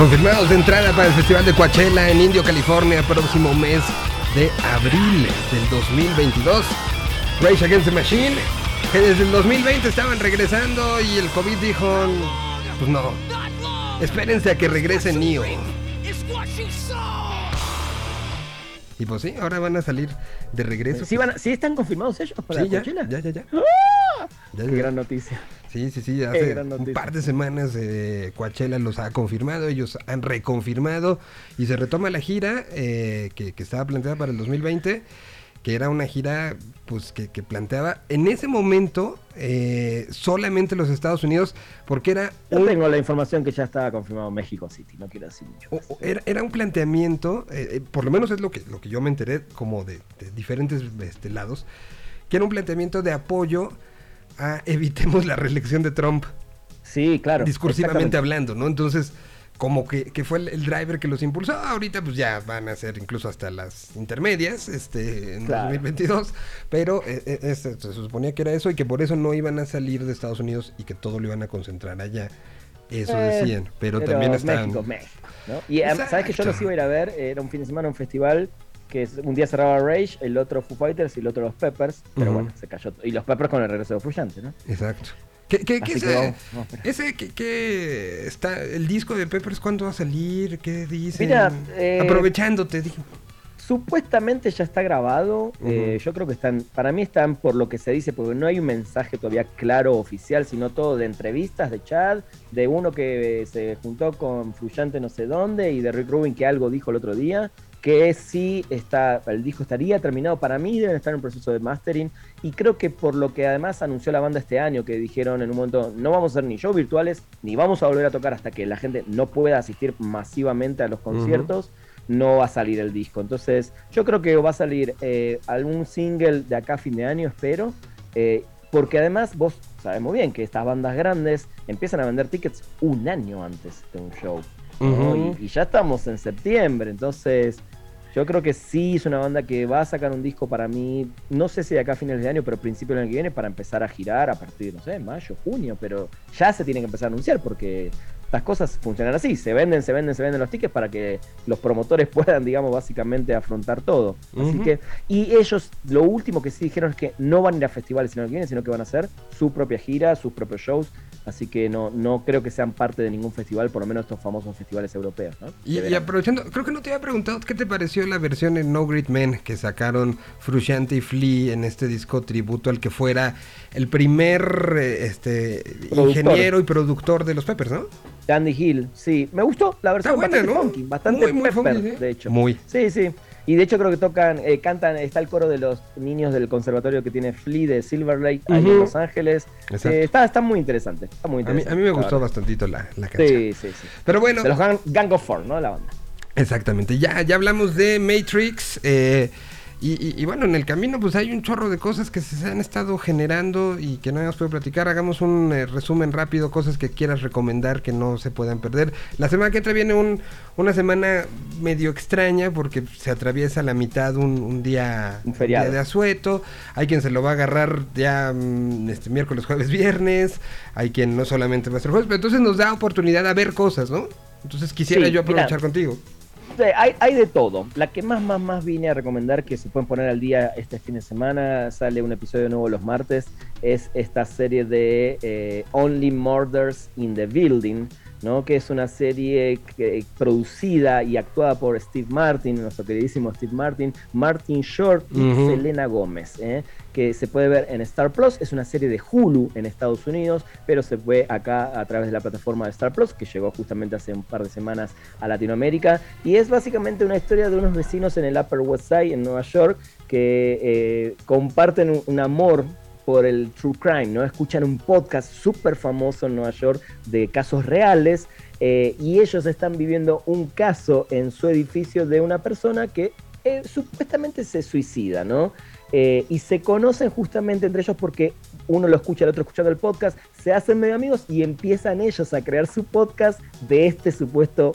Confirmados de entrada para el Festival de Coachella en Indio, California, próximo mes de abril del 2022. Rage Against the Machine, que desde el 2020 estaban regresando y el COVID dijo, pues no, espérense a que regrese Neo. Y pues sí, ahora van a salir de regreso. ¿Sí, van, ¿sí están confirmados ellos para sí, ya, Coachella? ya, ya, ya. ¡Ah! Ya, Qué ya. gran noticia. Sí, sí, sí, hace un par de semanas eh, Coachella los ha confirmado, ellos han reconfirmado y se retoma la gira eh, que, que estaba planteada para el 2020, que era una gira pues que, que planteaba en ese momento eh, solamente los Estados Unidos, porque era Yo un, tengo la información que ya estaba confirmado México City, no quiero decir mucho. o- era, era un planteamiento, eh, eh, por lo menos es lo que, lo que yo me enteré como de, de diferentes este, lados, que era un planteamiento de apoyo a evitemos la reelección de Trump. Sí, claro. discursivamente hablando, ¿no? Entonces, como que, que fue el, el driver que los impulsó. Ahorita pues ya van a ser incluso hasta las intermedias, este, en Claro. 2022. Pero eh, eh, este, se suponía que era eso y que por eso no iban a salir de Estados Unidos y que todo lo iban a concentrar allá. Eso Eh, decían. Pero, también están... México, México. ¿no? Y además, sabes que yo los iba a ir a ver, era un fin de semana, un festival que un día cerraba Rage, el otro Foo Fighters y el otro los Peppers, pero bueno, se cayó. todo. Y los Peppers con el regreso de Fluyante, ¿no? Exacto. ¿Qué, qué, qué ese, vamos, vamos a esperar. ese que, que está el disco de Peppers cuándo va a salir? ¿Qué dicen? Mira, eh, Aprovechándote, digo. Supuestamente ya está grabado. Eh, yo creo que están, para mí están por lo que se dice, porque no hay un mensaje todavía claro oficial, sino todo de entrevistas de Chad, de uno que se juntó con Fluyante no sé dónde y de Rick Rubin que algo dijo el otro día, que sí está, el disco estaría terminado. Para mí deben estar en proceso de mastering y creo que por lo que además anunció la banda este año, que dijeron en un momento no vamos a hacer ni shows virtuales ni vamos a volver a tocar hasta que la gente no pueda asistir masivamente a los conciertos. no va a salir el disco. Entonces, yo creo que va a salir eh, algún single de acá a fin de año, espero. Eh, porque además vos sabemos bien que estas bandas grandes empiezan a vender tickets un año antes de un show. y, ya estamos en septiembre, entonces yo creo que sí es una banda que va a sacar un disco para mí, no sé si de acá a finales de año, pero principio del año que viene, para empezar a girar a partir, no sé, mayo, junio, pero ya se tiene que empezar a anunciar porque estas cosas funcionan así, se venden, se venden, se venden los tickets para que los promotores puedan, digamos, básicamente afrontar todo. Así que, y ellos, lo último que sí dijeron es que no van a ir a festivales sino que vienen, sino que van a hacer su propia gira, sus propios shows, así que no, no creo que sean parte de ningún festival, por lo menos estos famosos festivales europeos. Y, aprovechando, creo que no te había preguntado, ¿qué te pareció la versión en No Great Men que sacaron Frusciante y Flea en este disco tributo al que fuera el primer eh, este, ingeniero y productor de los Peppers, ¿no? Andy Hill, sí. Me gustó la versión bastante funky, bastante muy, pepper, de hecho. Muy. Sí, sí. Y de hecho creo que tocan, eh, cantan, está el coro de los niños del conservatorio que tiene Flea de Silver Lake ahí en Los Ángeles. Eh, está, está muy interesante. Está muy interesante a, mí, me gustó bastantito la, la, canción. Sí, sí, sí. Pero bueno. De los Gang, of Four, ¿no? La banda. Exactamente. Ya, ya hablamos de Matrix. Eh, y, bueno, en el camino pues hay un chorro de cosas que se han estado generando y que no hemos podido platicar. Hagamos un eh, resumen rápido, cosas que quieras recomendar que no se puedan perder. La semana que entra viene un, una semana medio extraña porque se atraviesa la mitad un, día, un día de asueto. Hay quien se lo va a agarrar ya mm, este miércoles, jueves, viernes. Hay quien no solamente va a ser jueves, pero entonces nos da oportunidad a ver cosas, ¿no? Entonces quisiera yo aprovechar contigo hay, de todo. La que más, más, más vine a recomendar que se pueden poner al día este fin de semana, sale un episodio nuevo los martes, es esta serie de eh, Only Murders in the Building, ¿no? que es una serie producida y actuada por Steve Martin, nuestro queridísimo Steve Martin, Martin Short y Selena Gómez. ¿eh? que se puede ver en Star Plus. Es una serie de Hulu en Estados Unidos, pero se ve acá a través de la plataforma de Star Plus, que llegó justamente hace un par de semanas a Latinoamérica. Y es básicamente una historia de unos vecinos en el Upper West Side, en Nueva York, que eh, comparten un, amor por el true crime, ¿no? Escuchan un podcast súper famoso en Nueva York de casos reales eh, y ellos están viviendo un caso en su edificio de una persona que eh, supuestamente se suicida, ¿no? Eh, y se conocen justamente entre ellos porque uno lo escucha, el otro escuchando el podcast, se hacen medio amigos y empiezan ellos a crear su podcast de este supuesto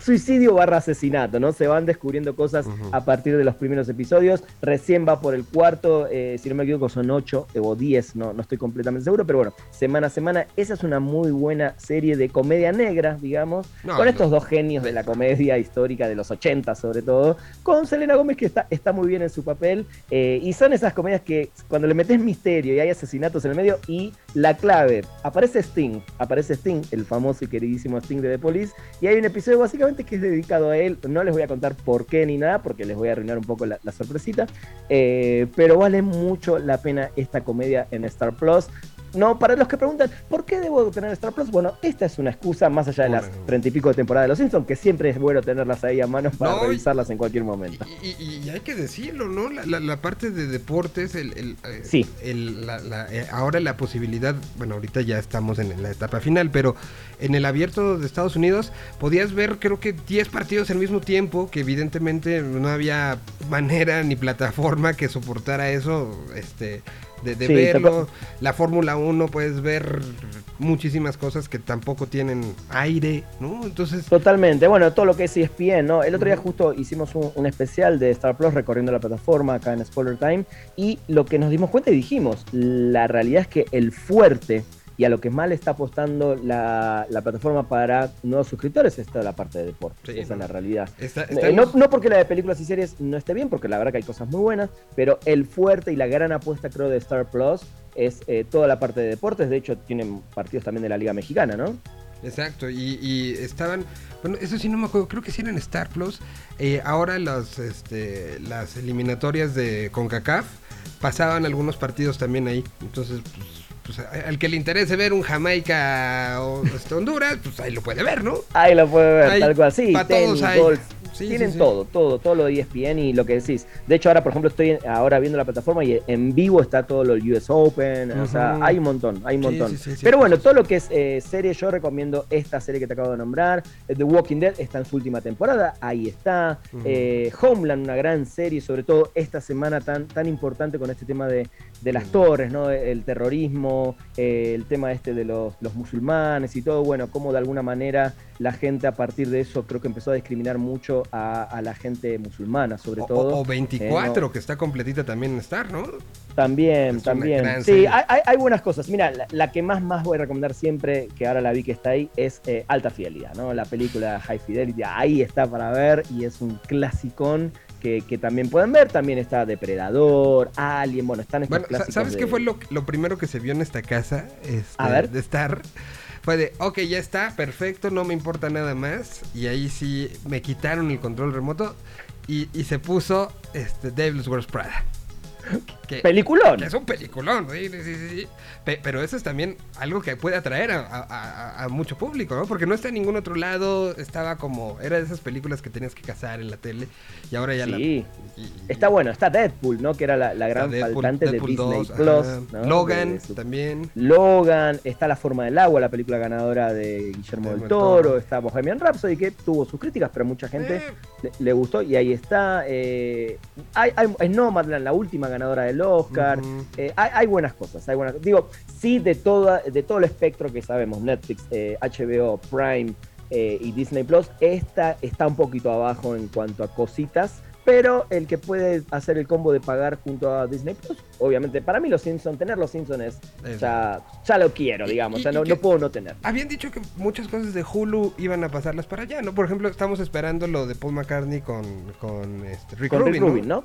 suicidio barra asesinato, ¿no? Se van descubriendo cosas a partir de los primeros episodios. Recién va por el cuarto, eh, si no me equivoco, son ocho o diez, no, no estoy completamente seguro, pero bueno, semana a semana. Esa es una muy buena serie de comedia negra, digamos, con estos dos genios de la comedia histórica de los 80 sobre todo, con Selena Gómez que está, está muy bien en su papel. Eh, y son esas comedias que cuando le metes misterio y hay asesinatos en el medio y la clave, aparece Sting, aparece Sting, el famoso y queridísimo Sting de The Police, y hay un episodio básicamente que es dedicado a él. No les voy a contar por qué ni nada, porque les voy a arruinar un poco la, sorpresita. Eh, pero vale mucho la pena esta comedia en Star Plus. No, para los que preguntan, ¿por qué debo tener Star Plus? Bueno, esta es una excusa más allá de las treinta y pico de temporada de Los Simpsons, que siempre es bueno tenerlas ahí a mano para revisarlas en cualquier momento. Y, hay que decirlo, ¿no? La, parte de deportes, el, eh, sí. Eh, ahora la posibilidad, bueno, ahorita ya estamos en la etapa final, pero en el abierto de Estados Unidos podías ver creo que 10 partidos al mismo tiempo, que evidentemente no había manera ni plataforma que soportara eso, este de, verlo. La Fórmula 1 puedes ver muchísimas cosas que tampoco tienen aire, ¿no? Entonces... Totalmente, bueno, todo lo que es ESPN, ¿no? El otro día justo hicimos un, especial de Star Plus recorriendo la plataforma acá en Spoiler Time y lo que nos dimos cuenta y dijimos, la realidad es que el fuerte y a lo que más le está apostando la, plataforma para nuevos suscriptores es toda la parte de deporte. esa es la realidad. Eh, no, no, porque la de películas y series no esté bien, porque la verdad que hay cosas muy buenas, pero el fuerte y la gran apuesta creo de Star Plus es eh, toda la parte de deportes. De hecho, tienen partidos también de la Liga Mexicana, ¿no? Exacto, y, estaban, bueno, eso sí no me acuerdo, creo que sí eran Star Plus. Eh, ahora los, este, las eliminatorias de CONCACAF pasaban algunos partidos también ahí. Entonces, pues, pues, al que le interese ver un Jamaica o este, Honduras, pues ahí lo puede ver, ¿no? Ahí lo puede ver, tal cual, sí, tenis, golf. Tienen todo, todo, todo lo de ESPN y lo que decís. De hecho, ahora, por ejemplo, estoy ahora viendo la plataforma y en vivo está todo lo del US Open. O sea, hay un montón, hay un montón. Pero bueno, todo lo que es eh, serie, yo recomiendo esta serie que te acabo de nombrar. Eh, The Walking Dead está en su última temporada, ahí está. Eh, Homeland, una gran serie, sobre todo esta semana tan, tan importante con este tema de, las torres, ¿no? El terrorismo, el tema este de los, los musulmanes y todo. Bueno, cómo de alguna manera la gente a partir de eso creo que empezó a discriminar mucho a, la gente musulmana, sobre todo. O, 24, eh, que está completita también en Star, ¿no? También, también. Sí, hay, buenas cosas. Mira, la, que más, más voy a recomendar siempre, que ahora la vi que está ahí, es eh, Alta Fidelidad, ¿no? La película High Fidelity, ahí está para ver y es un clasicón. Que, también pueden ver. También está Depredador, Alien, bueno, están estos bueno, ¿Sabes qué fue lo, primero que se vio en esta casa este, a ver. de Star? fue de, ok, ya está, perfecto, no me importa nada más. Y ahí sí me quitaron el control remoto y, y se puso este, Devil's Wears Prada. Peliculón. es un peliculón, sí, sí, sí, pero eso es también algo que puede atraer a, mucho público, ¿no? Porque no está en ningún otro lado, estaba como, era de esas películas que tenías que cazar en la tele y ahora ya sí. está bueno, está Deadpool, ¿no? Que era la, gran faltante de Disney Plus. Logan también. Logan, está La Forma del Agua, la película ganadora de Guillermo del Toro, está Bohemian Rhapsody, que tuvo sus críticas, pero mucha gente eh. le, gustó y ahí está. Eh, hay, hay, Nomadland, la última ganadora del Oscar. Eh, hay, buenas cosas, hay buenas Digo, sí, de, toda, de todo el espectro que sabemos, Netflix, HBO, eh, Prime eh, y Disney Plus, esta está un poquito abajo en cuanto a cositas. Pero el que puede hacer el combo de pagar junto a Disney Plus, obviamente, para mí los Simpsons, tener los Simpsons es, ya, ya lo quiero, digamos, no, puedo no tener. Habían dicho que muchas cosas de Hulu iban a pasarlas para allá, ¿no? Por ejemplo, estamos esperando lo de Paul McCartney con, con este, Rick Rubin, ¿no?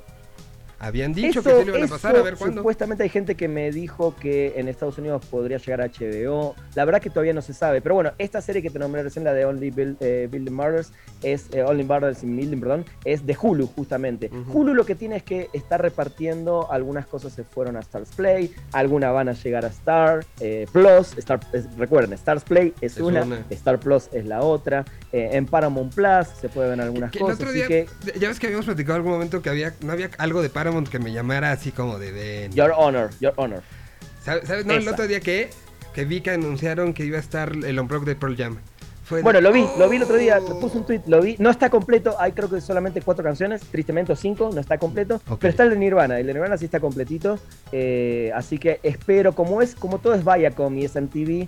Habían dicho que se le iban a pasar, a ver cuándo. Supuestamente hay gente que me dijo que en Estados Unidos podría llegar a HBO. La verdad que todavía no se sabe. Pero bueno, esta serie que te nombré recién, la de Only Build, eh, Building Murders, es eh, Only Murders in Building, perdón, es de Hulu, justamente. Hulu lo que tiene es que está repartiendo, algunas cosas se fueron a Stars Play, algunas van a llegar a Star eh, Plus. Star, recuerden, Stars Play es, una, Star Plus es la otra. en Paramount Plus se pueden ver algunas cosas. El otro día, ya ves que habíamos platicado en algún momento que había, no había algo de Paramount que me llamara así como de Your Honor, Your Honor. ¿Sabes? No, el otro día que, que vi que anunciaron que iba a estar el Unplugged de Pearl Jam. bueno, lo vi, lo vi el otro día, puse un tweet, lo vi, no está completo, hay creo que solamente cuatro canciones, tristemente o cinco, no está completo, pero está el de Nirvana, el de Nirvana sí está completito, eh, así que espero, como es, como todo es Viacom y es MTV,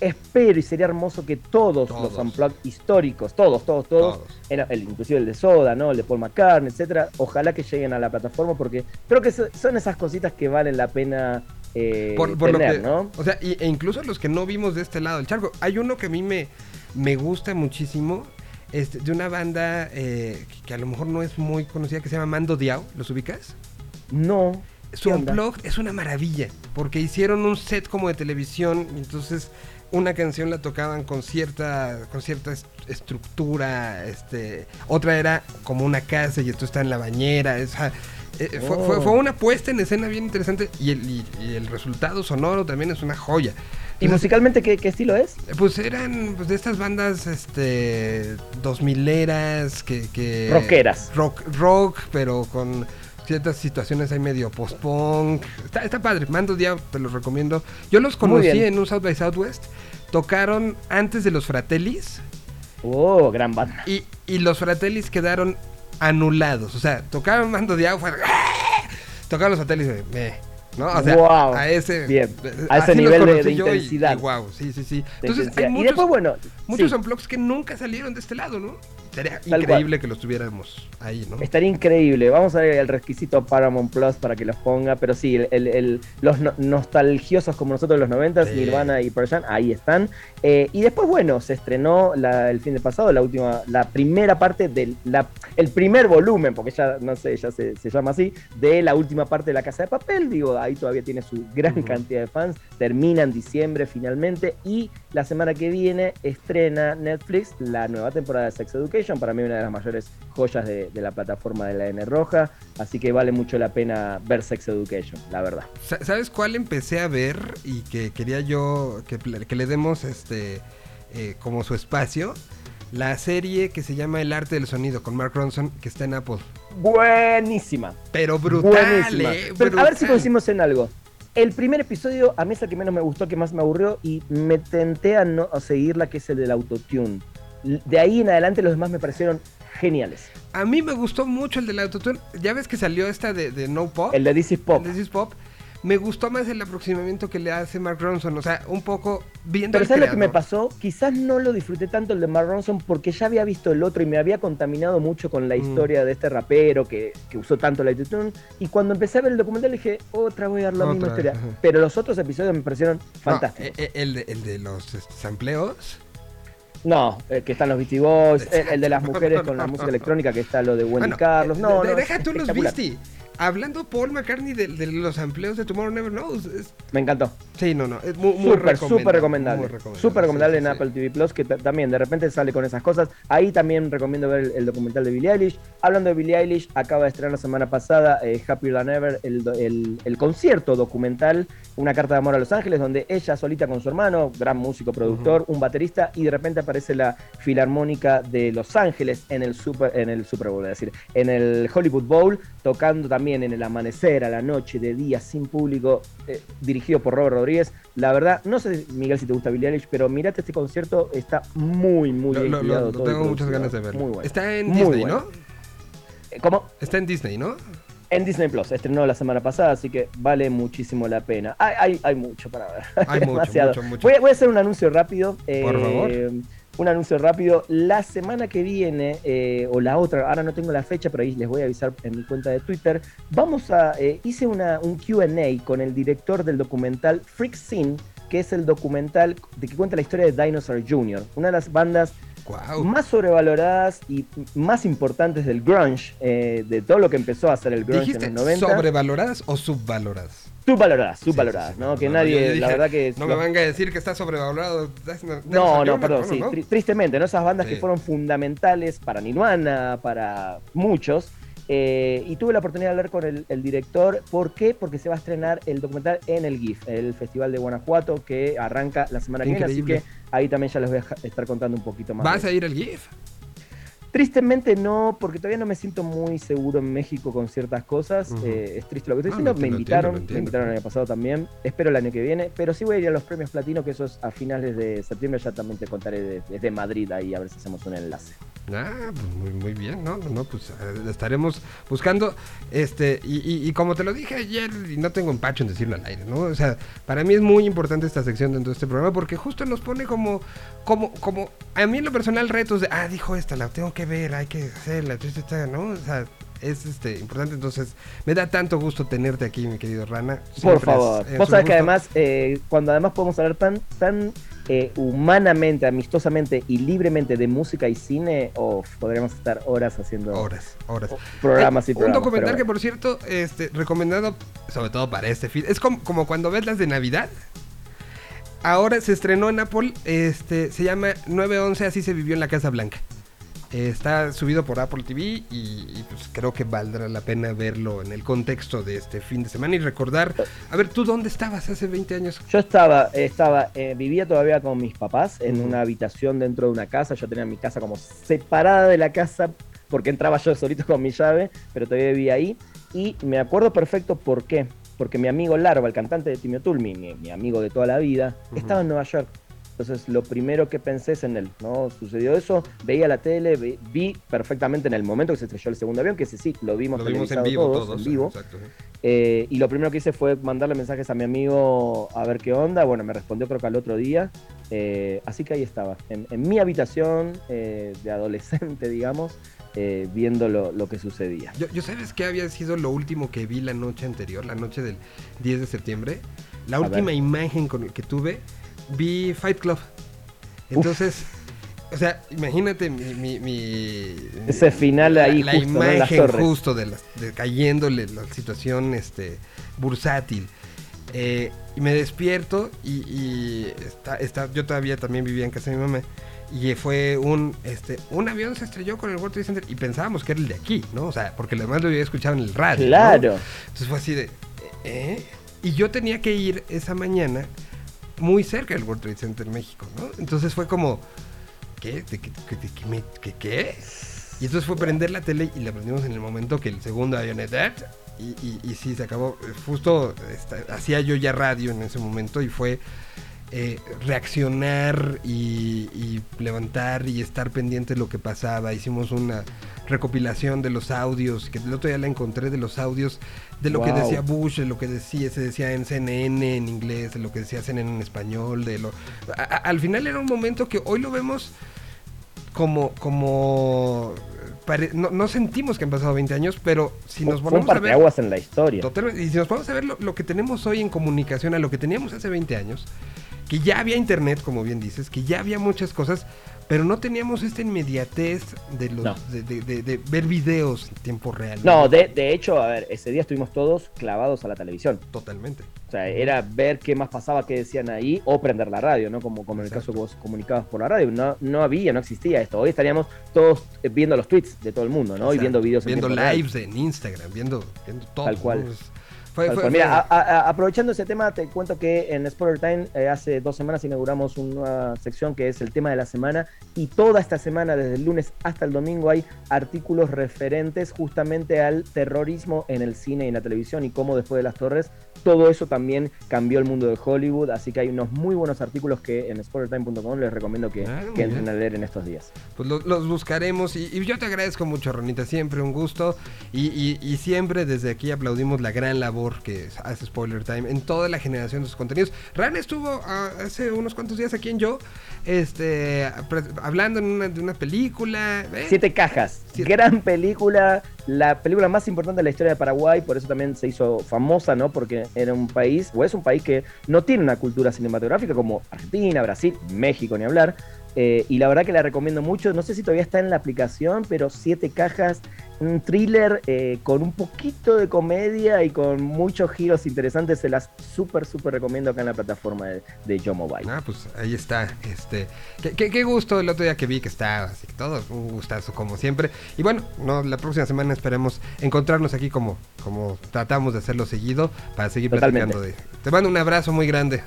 espero y sería hermoso que todos, los unplugged históricos, todos, todos, todos, El, inclusive el de Soda, ¿no? El de Paul McCartney, etcétera, ojalá que lleguen a la plataforma porque creo que son esas cositas que valen la pena eh, tener, ¿no? O sea, e incluso los que no vimos de este lado del charco, hay uno que a mí me, me gusta muchísimo. Este, de una banda eh, que a lo mejor no es muy conocida que se llama Mando Diao, ¿los ubicas? No su blog es una maravilla, porque hicieron un set como de televisión, entonces una canción la tocaban con cierta, con cierta estructura, este, otra era como una casa y esto está en la bañera, eh, fue, oh. una puesta en escena bien interesante y el, el resultado sonoro también es una joya. ¿Y musicalmente ¿qué, estilo es? Pues eran pues, de estas bandas este dos mileras que, que rockeras. Rock, rock, pero con ciertas situaciones hay medio post-punk. Está, está padre, Mando Día, te los recomiendo. Yo los conocí en un South by Southwest. Tocaron antes de los Fratellis. Oh, gran banda. Y, y los Fratellis quedaron anulados. O sea, tocaron Mando Día, fue, ¡ah! tocaron los Fratellis. Eh, ¿no? O sea, a ese, Bien. A ese nivel de, intensidad. Y, wow, sí, sí, sí. Entonces, hay muchos, y después, bueno, muchos unplugs que nunca salieron de este lado, ¿no? Sería increíble que los tuviéramos ahí, ¿no? Estaría increíble. Vamos a ver el requisito Paramount Plus para que los ponga. Pero sí, el, los nostalgiosos como nosotros los 90, Nirvana y Pearl ahí están. Eh, y después, bueno, se estrenó el fin de pasado la última, la primera parte del el primer volumen, porque ya no sé, ya se, llama así, de la última parte de la Casa de Papel. Digo, ahí todavía tiene su gran cantidad de fans. Termina en diciembre finalmente. Y la semana que viene estrena Netflix la nueva temporada de Sex Education. Para mí, una de las mayores joyas de, la plataforma de la N Roja. Así que vale mucho la pena ver Sex Education, la verdad. ¿Sabes cuál empecé a ver y que quería yo que, que le demos este eh, como su espacio? la serie que se llama El arte del sonido con Mark Ronson, que está en Apple. Buenísima. Pero brutal, eh, a ver si coincidimos en algo. El primer episodio a mí es el que menos me gustó, que más me aburrió y me tenté a no a seguirla, que es el del autotune. De ahí en adelante los demás me parecieron geniales. A mí me gustó mucho el del autotune. Ya ves que salió esta de, No Pop. El de This is Pop. El de This is Pop me gustó más el aproximamiento que le hace Mark Ronson. O sea, un poco viendo. Pero ¿sabes lo que me pasó? Quizás no lo disfruté tanto el de Mark Ronson porque ya había visto el otro y me había contaminado mucho con la mm. historia de este rapero que, usó tanto la autotune. Y cuando empecé a ver el documental dije, otra voy a dar la misma historia. Pero los otros episodios me parecieron fantásticos. Eh, eh, el, de, el de los este, sampleos. No, que están los Beastie Boys, el, de las mujeres con la música electrónica, que está lo de Wendy Carlos. No, no, deja tú los Beastie hablando Paul McCartney de, los empleos de Tomorrow Never Knows. Me encantó. Sí, no, no. Es muy, muy súper, súper recomendable. Súper recomendable en Apple TV Plus, que también de repente sale con esas cosas. Ahí también recomiendo ver el, documental de Billie Eilish. Hablando de Billie Eilish, acaba de estrenar la semana pasada eh, Happier Than Ever, el, el, concierto documental, una carta de amor a Los Ángeles, donde ella solita con su hermano, gran músico, productor, un baterista, y de repente aparece la Filarmónica de Los Ángeles en el Super, en el Super Bowl, es decir, en el Hollywood Bowl, tocando también en el amanecer, a la noche, de día, sin público, eh, dirigido por Robert Rodríguez. La verdad, no sé, Miguel, si te gusta Billie Eilish, pero mirate este concierto, está muy, muy bien lo, tengo muchas ganas de verlo. Está en Disney, ¿no? Eh, ¿Cómo? Está en Disney, ¿no? En Disney Plus, estrenó la semana pasada, así que vale muchísimo la pena. Hay, hay, mucho para ver. Hay mucho, mucho, Voy, voy, a hacer un anuncio rápido. Por eh, favor un anuncio rápido. La semana que viene, eh, o la otra, ahora no tengo la fecha, pero ahí les voy a avisar en mi cuenta de Twitter. Vamos a. Eh, hice una, un QA con el director del documental Freak Scene, que es el documental de que cuenta la historia de Dinosaur Jr., una de las bandas más sobrevaloradas y más importantes del grunge, eh, de todo lo que empezó a hacer el grunge en los 90. ¿Sobrevaloradas o subvaloradas? Subvaloradas, subvaloradas, ¿no? que nadie, la verdad que... No me venga a decir que está sobrevalorado. No, no, perdón, sí, tristemente, ¿no? Esas bandas que fueron fundamentales para Nirvana, para muchos, eh, y tuve la oportunidad de hablar con el, director. ¿Por qué? Porque se va a estrenar el documental en el GIF, el Festival de Guanajuato, que arranca la semana que viene. Así que ahí también ya les voy a estar contando un poquito más. ¿Vas a ir al GIF? Tristemente no, porque todavía no me siento muy seguro en México con ciertas cosas. Eh, es triste lo que estoy diciendo. me invitaron, me invitaron el año pasado también. Espero el año que viene, pero sí voy a ir a los premios platino, que eso es a finales de septiembre. Ya también te contaré desde Madrid ahí a ver si hacemos un enlace. Ah, pues muy, muy bien, ¿no? No, pues eh, estaremos buscando, este, y, y, como te lo dije ayer, y no tengo empacho en decirlo al aire, ¿no? O sea, para mí es muy importante esta sección dentro de este programa porque justo nos pone como, como, como, a mí en lo personal retos de, ah, dijo esta, la tengo que ver, hay que hacerla, ¿no? O sea, es este, importante, entonces me da tanto gusto tenerte aquí, mi querido Rana. Por favor, vos sabés que además, eh, cuando además podemos hablar tan, tan eh, humanamente, amistosamente y libremente de música y cine, o podríamos estar horas haciendo horas, horas. programas y programas. Un documental que, por cierto, este, recomendado sobre todo para este film. Es como, como cuando ves las de Navidad. Ahora se estrenó en Apple, este, se llama 911, así se vivió en la Casa Blanca está subido por Apple TV y, pues creo que valdrá la pena verlo en el contexto de este fin de semana y recordar, a ver, ¿tú dónde estabas hace 20 años? Yo estaba, estaba, eh, vivía todavía con mis papás en una habitación dentro de una casa, yo tenía mi casa como separada de la casa porque entraba yo solito con mi llave, pero todavía vivía ahí. Y me acuerdo perfecto por qué, porque mi amigo Larva, el cantante de Timio Tulmi, mi, amigo de toda la vida, estaba en Nueva York entonces lo primero que pensé es en él, ¿no? Sucedió eso, veía la tele, vi, perfectamente en el momento que se estrelló el segundo avión, que sí, sí, lo vimos, en vivo todos, en vivo. Eh, y lo primero que hice fue mandarle mensajes a mi amigo a ver qué onda. Bueno, me respondió creo que al otro día. Eh, así que ahí estaba, en, mi habitación eh, de adolescente, digamos, viendo lo, que sucedía. Yo, sabes qué había sido lo último que vi la noche anterior, la noche del 10 de septiembre. La última imagen con, que tuve vi Fight Club. Entonces, o sea, imagínate mi, ese final ahí la, imagen justo de, cayéndole la situación este bursátil. Eh, y me despierto y, está, yo todavía también vivía en casa de mi mamá y fue un este un avión se estrelló con el World Trade Center y pensábamos que era el de aquí, ¿no? O sea, porque lo demás lo había escuchado en el radio. Claro. Entonces fue así de ¿eh? Y yo tenía que ir esa mañana muy cerca del World Trade Center México, ¿no? Entonces fue como, ¿qué? ¿De qué, qué, qué, Y entonces fue prender la tele y la prendimos en el momento que el segundo avioneta y, y, y, sí, se acabó. Justo hacía yo ya radio en ese momento y fue eh, reaccionar y, levantar y estar pendiente de lo que pasaba. Hicimos una recopilación de los audios, que el otro día la encontré de los audios, de lo que decía Bush, de lo que decía, se decía en CNN en inglés, de lo que decía CNN en español, de lo... al final era un momento que hoy lo vemos como, como no, sentimos que han pasado 20 años, pero si nos ponemos a ver... aguas en la historia. y si nos ponemos a ver lo, que tenemos hoy en comunicación a lo que teníamos hace 20 años, que ya había internet, como bien dices, que ya había muchas cosas, pero no teníamos esta inmediatez de, los, de, ver videos en tiempo real. No, de, hecho, a ver, ese día estuvimos todos clavados a la televisión. Totalmente. O sea, era ver qué más pasaba, qué decían ahí, o prender la radio, ¿no? Como, como en el caso que vos comunicabas por la radio. No, no había, no existía esto. Hoy estaríamos todos viendo los tweets de todo el mundo, ¿no? Y viendo videos Viendo lives en Instagram, viendo, viendo todo. Tal cual. Mira, aprovechando ese tema, te cuento que en Spoiler Time eh, hace dos semanas inauguramos una sección que es el tema de la semana y toda esta semana, desde el lunes hasta el domingo, hay artículos referentes justamente al terrorismo en el cine y en la televisión y cómo después de las torres todo eso también cambió el mundo de Hollywood, así que hay unos muy buenos artículos que en spoilertime.com les recomiendo que, ah, entren a leer en estos días. Pues los, buscaremos y, yo te agradezco mucho, Ronita, siempre un gusto y, siempre desde aquí aplaudimos la gran labor que hace Spoiler Time en toda la generación de sus contenidos. Ran estuvo ah, hace unos cuantos días aquí en Yo, este, hablando de una película. ¿eh? Siete cajas, gran película, la película más importante de la historia de Paraguay, por eso también se hizo famosa, ¿no? Porque era un país, o es un país que no tiene una cultura cinematográfica como Argentina, Brasil, México, ni hablar. Eh, y la verdad que la recomiendo mucho. No sé si todavía está en la aplicación, pero siete cajas un thriller eh, con un poquito de comedia y con muchos giros interesantes. Se las súper, súper recomiendo acá en la plataforma de, de Yo Mobile. Ah, pues ahí está. Este, qué, gusto el otro día que vi que estaba, así que todo, un gustazo como siempre. Y bueno, no, la próxima semana esperemos encontrarnos aquí como, como tratamos de hacerlo seguido para seguir platicando de. Te mando un abrazo muy grande.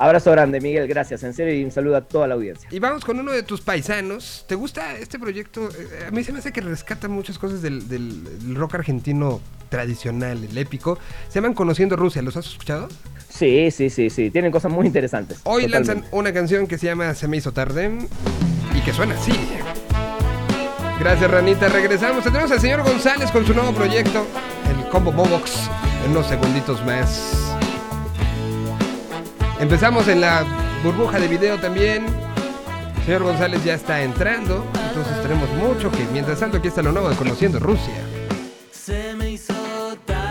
Abrazo grande, Miguel, gracias, en serio, y un saludo a toda la audiencia. Y vamos con uno de tus paisanos. ¿Te gusta este proyecto? Eh, a mí se me hace que rescata muchas cosas del, rock argentino tradicional, el épico. Se llaman Conociendo Rusia, ¿los has escuchado? Sí, sí, sí, sí, tienen cosas muy interesantes. Hoy lanzan una canción que se llama Se me hizo tarde y que suena así. Gracias, Ranita. Regresamos. Tenemos al señor González con su nuevo proyecto, el Combo Mobox, en unos segunditos más. Empezamos en la burbuja de video también. señor González ya está entrando, entonces tenemos mucho que mientras tanto aquí está lo nuevo Conociendo Rusia. joven.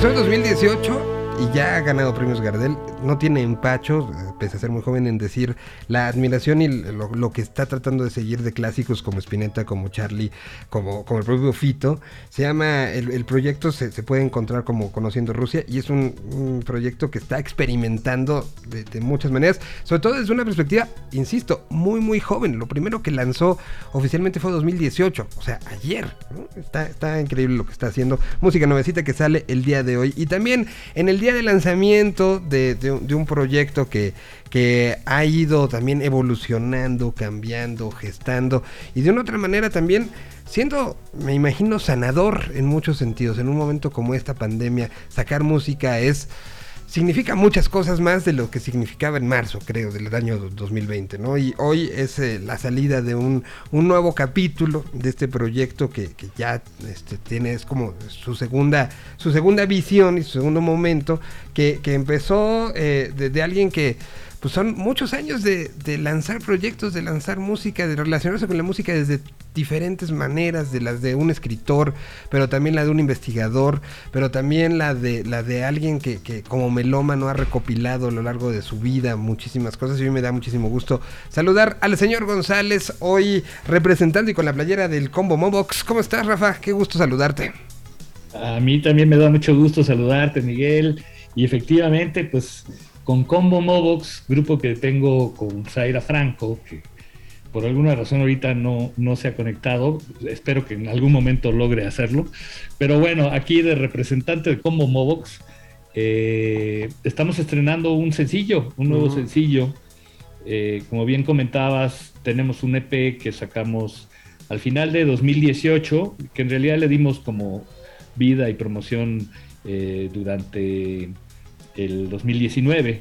Empezó en 2018 y ya ha ganado premios Gardel. No tiene empacho, pese a ser muy joven, en decir la admiración y lo, que está tratando de seguir de clásicos como Spinetta, como Charlie, como, como el propio Fito. Se llama, el, proyecto se, puede encontrar como Conociendo Rusia y es un, proyecto que está experimentando de, muchas maneras, sobre todo desde una perspectiva, insisto, muy, muy joven. Lo primero que lanzó oficialmente fue 2018, o sea, ayer. Está, está increíble lo que está haciendo. Música nuevecita que sale el día de hoy. Y también en el día de lanzamiento de, un proyecto que, que ha ido también evolucionando, cambiando, gestando y de una otra manera también siendo, me imagino, sanador en muchos sentidos. En un momento como esta pandemia, sacar música es significa muchas cosas más de lo que significaba en marzo, creo, del año 2020, ¿no? Y hoy es eh, la salida de un, un, nuevo capítulo de este proyecto que, que ya este, tiene, es como su segunda, su segunda visión y su segundo momento, que, que empezó eh, de alguien que pues son muchos años de, lanzar proyectos, de lanzar música, de relacionarse con la música desde diferentes maneras, de las de un escritor, pero también la de un investigador, pero también la de la de alguien que, que como melómano ha recopilado a lo largo de su vida muchísimas cosas y mí me da muchísimo gusto saludar al señor González, hoy representando y con la playera del Combo Mobox. ¿Cómo estás, Rafa? Qué gusto saludarte. A mí también me da mucho gusto saludarte, Miguel. Y efectivamente, pues con Combo Mobox, grupo que tengo con Zaira Franco, que por alguna razón ahorita no, no se ha conectado, espero que en algún momento logre hacerlo. Pero bueno, aquí de representante de Combo Mobox, eh, estamos estrenando un sencillo, un nuevo sencillo. Eh, como bien comentabas, tenemos un EP que sacamos al final de 2018, que en realidad le dimos como vida y promoción eh, durante el 2019,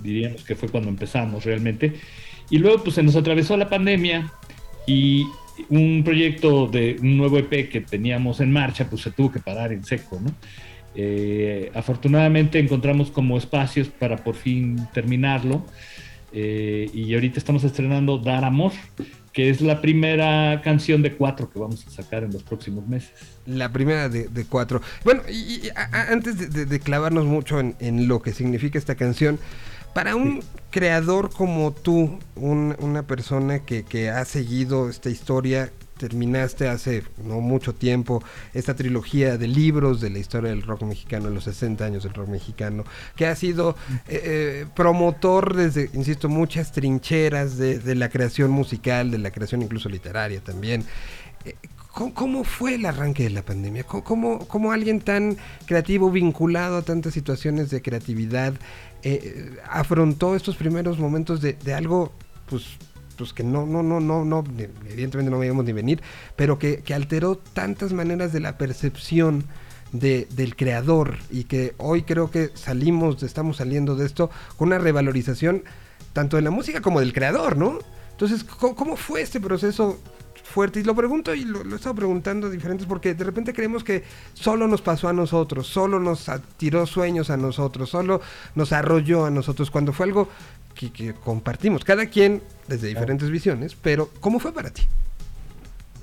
diríamos que fue cuando empezamos realmente. Y luego pues se nos atravesó la pandemia y un proyecto de un nuevo EP que teníamos en marcha pues se tuvo que parar en seco, ¿no? Eh, afortunadamente encontramos como espacios para por fin terminarlo eh, y ahorita estamos estrenando Dar Amor, que es la primera canción de cuatro que vamos a sacar en los próximos meses. La primera de, cuatro. Bueno, y, antes de, clavarnos mucho en, lo que significa esta canción, para un creador como tú, una persona que, que ha seguido esta historia, terminaste hace no mucho tiempo esta trilogía de libros de la historia del rock mexicano, los 60 años del rock mexicano, que ha sido eh, eh, promotor desde, insisto, muchas trincheras de, la creación musical, de la creación incluso literaria también. Eh, ¿Cómo, fue el arranque de la pandemia? ¿Cómo, cómo, alguien tan creativo, vinculado a tantas situaciones de creatividad, afrontó estos primeros momentos de, de algo pues pues que no, no, no, no, no, evidentemente no veíamos ni venir, pero que, alteró tantas maneras de la percepción de, del creador y que hoy creo que salimos, estamos saliendo de esto con una revalorización tanto de la música como del creador, ¿no? Entonces, ¿cómo, fue este proceso fuerte? Y lo pregunto y lo, lo, he estado preguntando diferentes porque de repente creemos que solo nos pasó a nosotros, solo nos tiró sueños a nosotros, solo nos arrolló a nosotros, cuando fue algo que, compartimos, cada quien desde diferentes visiones, pero ¿cómo fue para ti?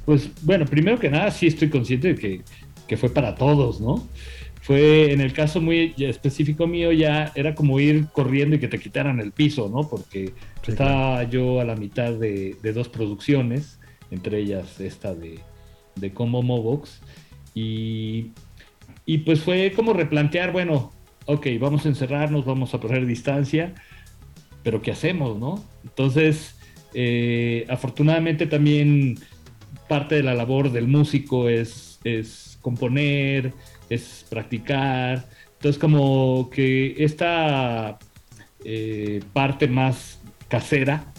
Pues bueno, primero que nada sí estoy consciente de que, que fue para todos, ¿no? Fue en el caso muy específico mío ya era como ir corriendo y que te quitaran el piso, ¿no? Porque estaba yo a la mitad de, de, dos producciones, entre ellas esta de, de Como Mobox, y, y pues fue como replantear, bueno, ok, vamos a encerrarnos, vamos a poner distancia, pero ¿qué hacemos, no? Entonces, eh, afortunadamente también parte de la labor del músico es, es componer, es practicar. Entonces, como que esta eh, parte más casera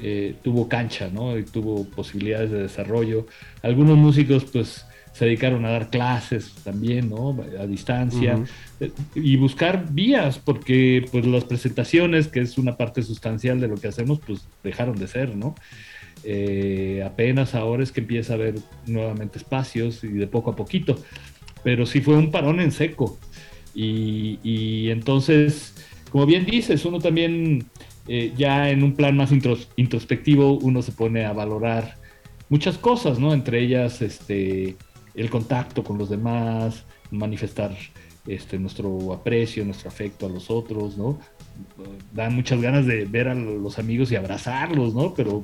eh, tuvo cancha, ¿no? Y tuvo posibilidades de desarrollo. Algunos músicos, pues, se dedicaron a dar clases también, ¿no? A distancia eh, y buscar vías, porque pues las presentaciones, que es una parte sustancial de lo que hacemos, pues dejaron de ser, ¿no? Eh, apenas ahora es que empieza a haber nuevamente espacios y de poco a poquito, pero sí fue un parón en seco. Y, entonces, como bien dices, uno también eh, ya en un plan más introspectivo, uno se pone a valorar muchas cosas, ¿no? Entre ellas, este, el contacto con los demás, manifestar este, nuestro aprecio, nuestro afecto a los otros, ¿no? Dan muchas ganas de ver a los amigos y abrazarlos, ¿no? Pero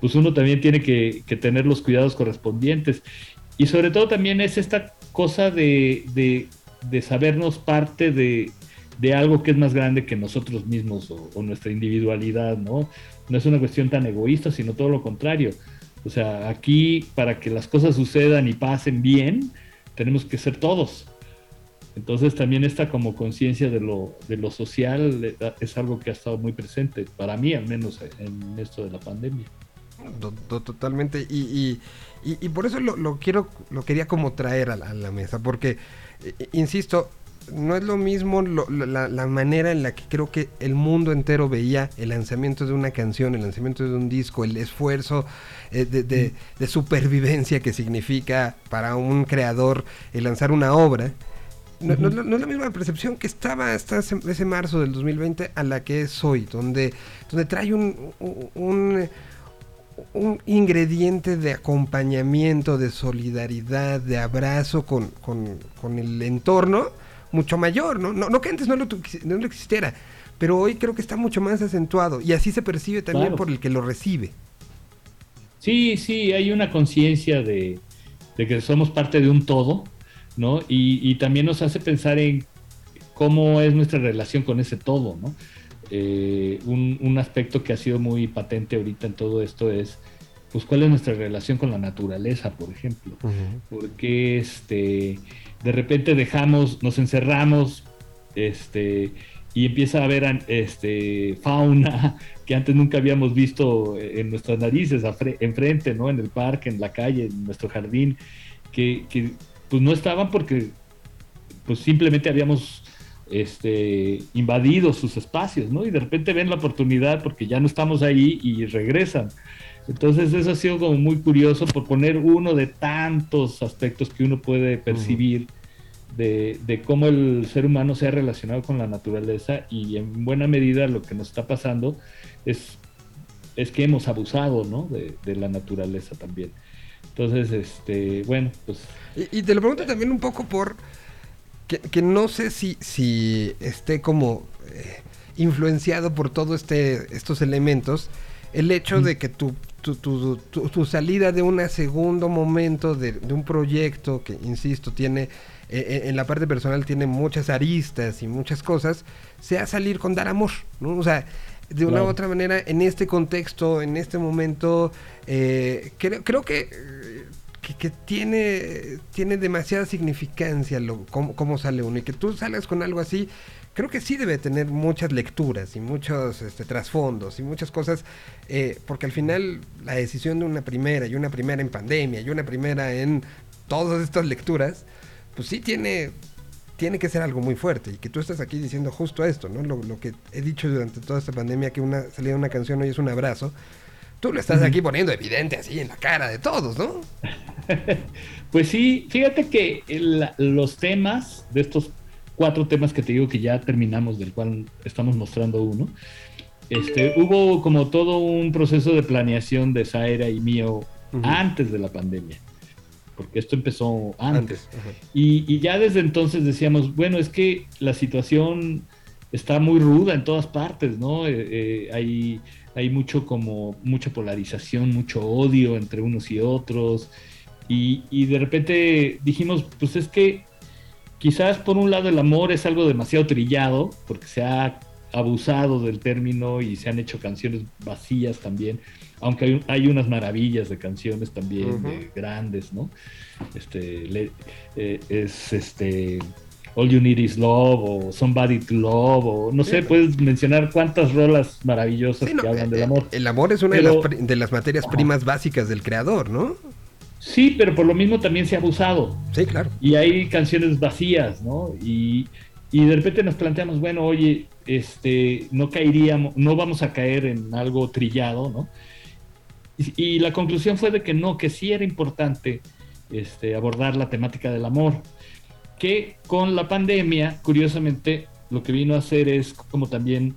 pues uno también tiene que, tener los cuidados correspondientes. Y sobre todo también es esta cosa de, sabernos parte de, algo que es más grande que nosotros mismos o, o, nuestra individualidad, ¿no? No es una cuestión tan egoísta, sino todo lo contrario. O sea, aquí para que las cosas sucedan y pasen bien, tenemos que ser todos. Entonces también esta como conciencia de lo, de lo social eh, es algo que ha estado muy presente, para mí al menos en esto de la pandemia. Totalmente, y, y, por eso lo, quiero, lo quería como traer a la, mesa, porque, eh, insisto, no es lo mismo la, manera en la que creo que el mundo entero veía el lanzamiento de una canción, el lanzamiento de un disco, el esfuerzo de, de, de, supervivencia que significa para un creador el lanzar una obra, no, es la misma percepción que estaba hasta ese, marzo del 2020 a la que es hoy, donde, donde trae un, un, un ingrediente de acompañamiento, de solidaridad, de abrazo con, con, el entorno mucho mayor, ¿no? No, que antes no lo, no lo, existiera, pero hoy creo que está mucho más acentuado y así se percibe también por el que lo recibe. Sí, sí, hay una conciencia de, de que somos parte de un todo ¿no? Y, también nos hace pensar en cómo es nuestra relación con ese todo, ¿no? Eh, un, aspecto que ha sido muy patente ahorita en todo esto es, pues, cuál es nuestra relación con la naturaleza, por ejemplo. Porque este, de repente dejamos, nos encerramos, este, y empieza a haber este, fauna que antes nunca habíamos visto en nuestras narices, enfrente, ¿no? En el parque, en la calle, en nuestro jardín, que, que pues no estaban porque pues simplemente habíamos este, invadido sus espacios, ¿no? Y de repente ven la oportunidad porque ya no estamos ahí y regresan. Entonces eso ha sido como muy curioso por poner uno de tantos aspectos que uno puede percibir de, de, cómo el ser humano se ha relacionado con la naturaleza y en buena medida lo que nos está pasando es, es que hemos abusado, ¿no? De, de la naturaleza también. Entonces, este, bueno, pues... Y, te lo pregunto también un poco por... Que, no sé si, si esté como eh, influenciado por todos este, estos elementos, el hecho de que tu, tu, tu, tu, salida de un segundo momento de, de, un proyecto que, insisto, tiene eh, eh, en la parte personal tiene muchas aristas y muchas cosas, sea salir con dar amor, ¿no? O sea, de una u otra manera, en este contexto, en este momento, eh, creo, creo que, que, tiene, tiene demasiada significancia lo, cómo, sale uno. Y que tú salgas con algo así, creo que sí debe tener muchas lecturas y muchos este, trasfondos y muchas cosas, eh, porque al final la decisión de una primera y una primera en pandemia y una primera en todas estas lecturas, pues sí tiene tiene que ser algo muy fuerte y que tú estás aquí diciendo justo esto, ¿no? Lo, que he dicho durante toda esta pandemia, que una salida de una canción hoy es un abrazo, tú lo estás aquí poniendo evidente así en la cara de todos, ¿no? pues sí, fíjate que los temas de estos cuatro temas que te digo que ya terminamos, del cual estamos mostrando uno, este, hubo como todo un proceso de planeación de Zaira y mío antes de la pandemia porque esto empezó antes. y, ya desde entonces decíamos, bueno, es que la situación está muy ruda en todas partes, ¿no? Eh, eh, hay, hay mucho como, mucha polarización, mucho odio entre unos y otros. Y, y de repente dijimos, pues es que quizás por un lado el amor es algo demasiado trillado, porque se ha abusado del término y se han hecho canciones vacías también aunque hay, unas maravillas de canciones también grandes, ¿no? Este, eh, es este All You Need Is Love o Somebody to Love o no sé, puedes mencionar cuántas rolas maravillosas que hablan del eh, amor. El amor es una de, las, materias primas básicas del creador, ¿no? Sí, pero por lo mismo también se ha abusado. Sí, claro. Y hay canciones vacías, ¿no? Y, y de repente nos planteamos, bueno, oye, este, no caeríamos, no vamos a caer en algo trillado, ¿no? Y, la conclusión fue de que no, que sí era importante este, abordar la temática del amor, que con la pandemia, curiosamente, lo que vino a hacer es como también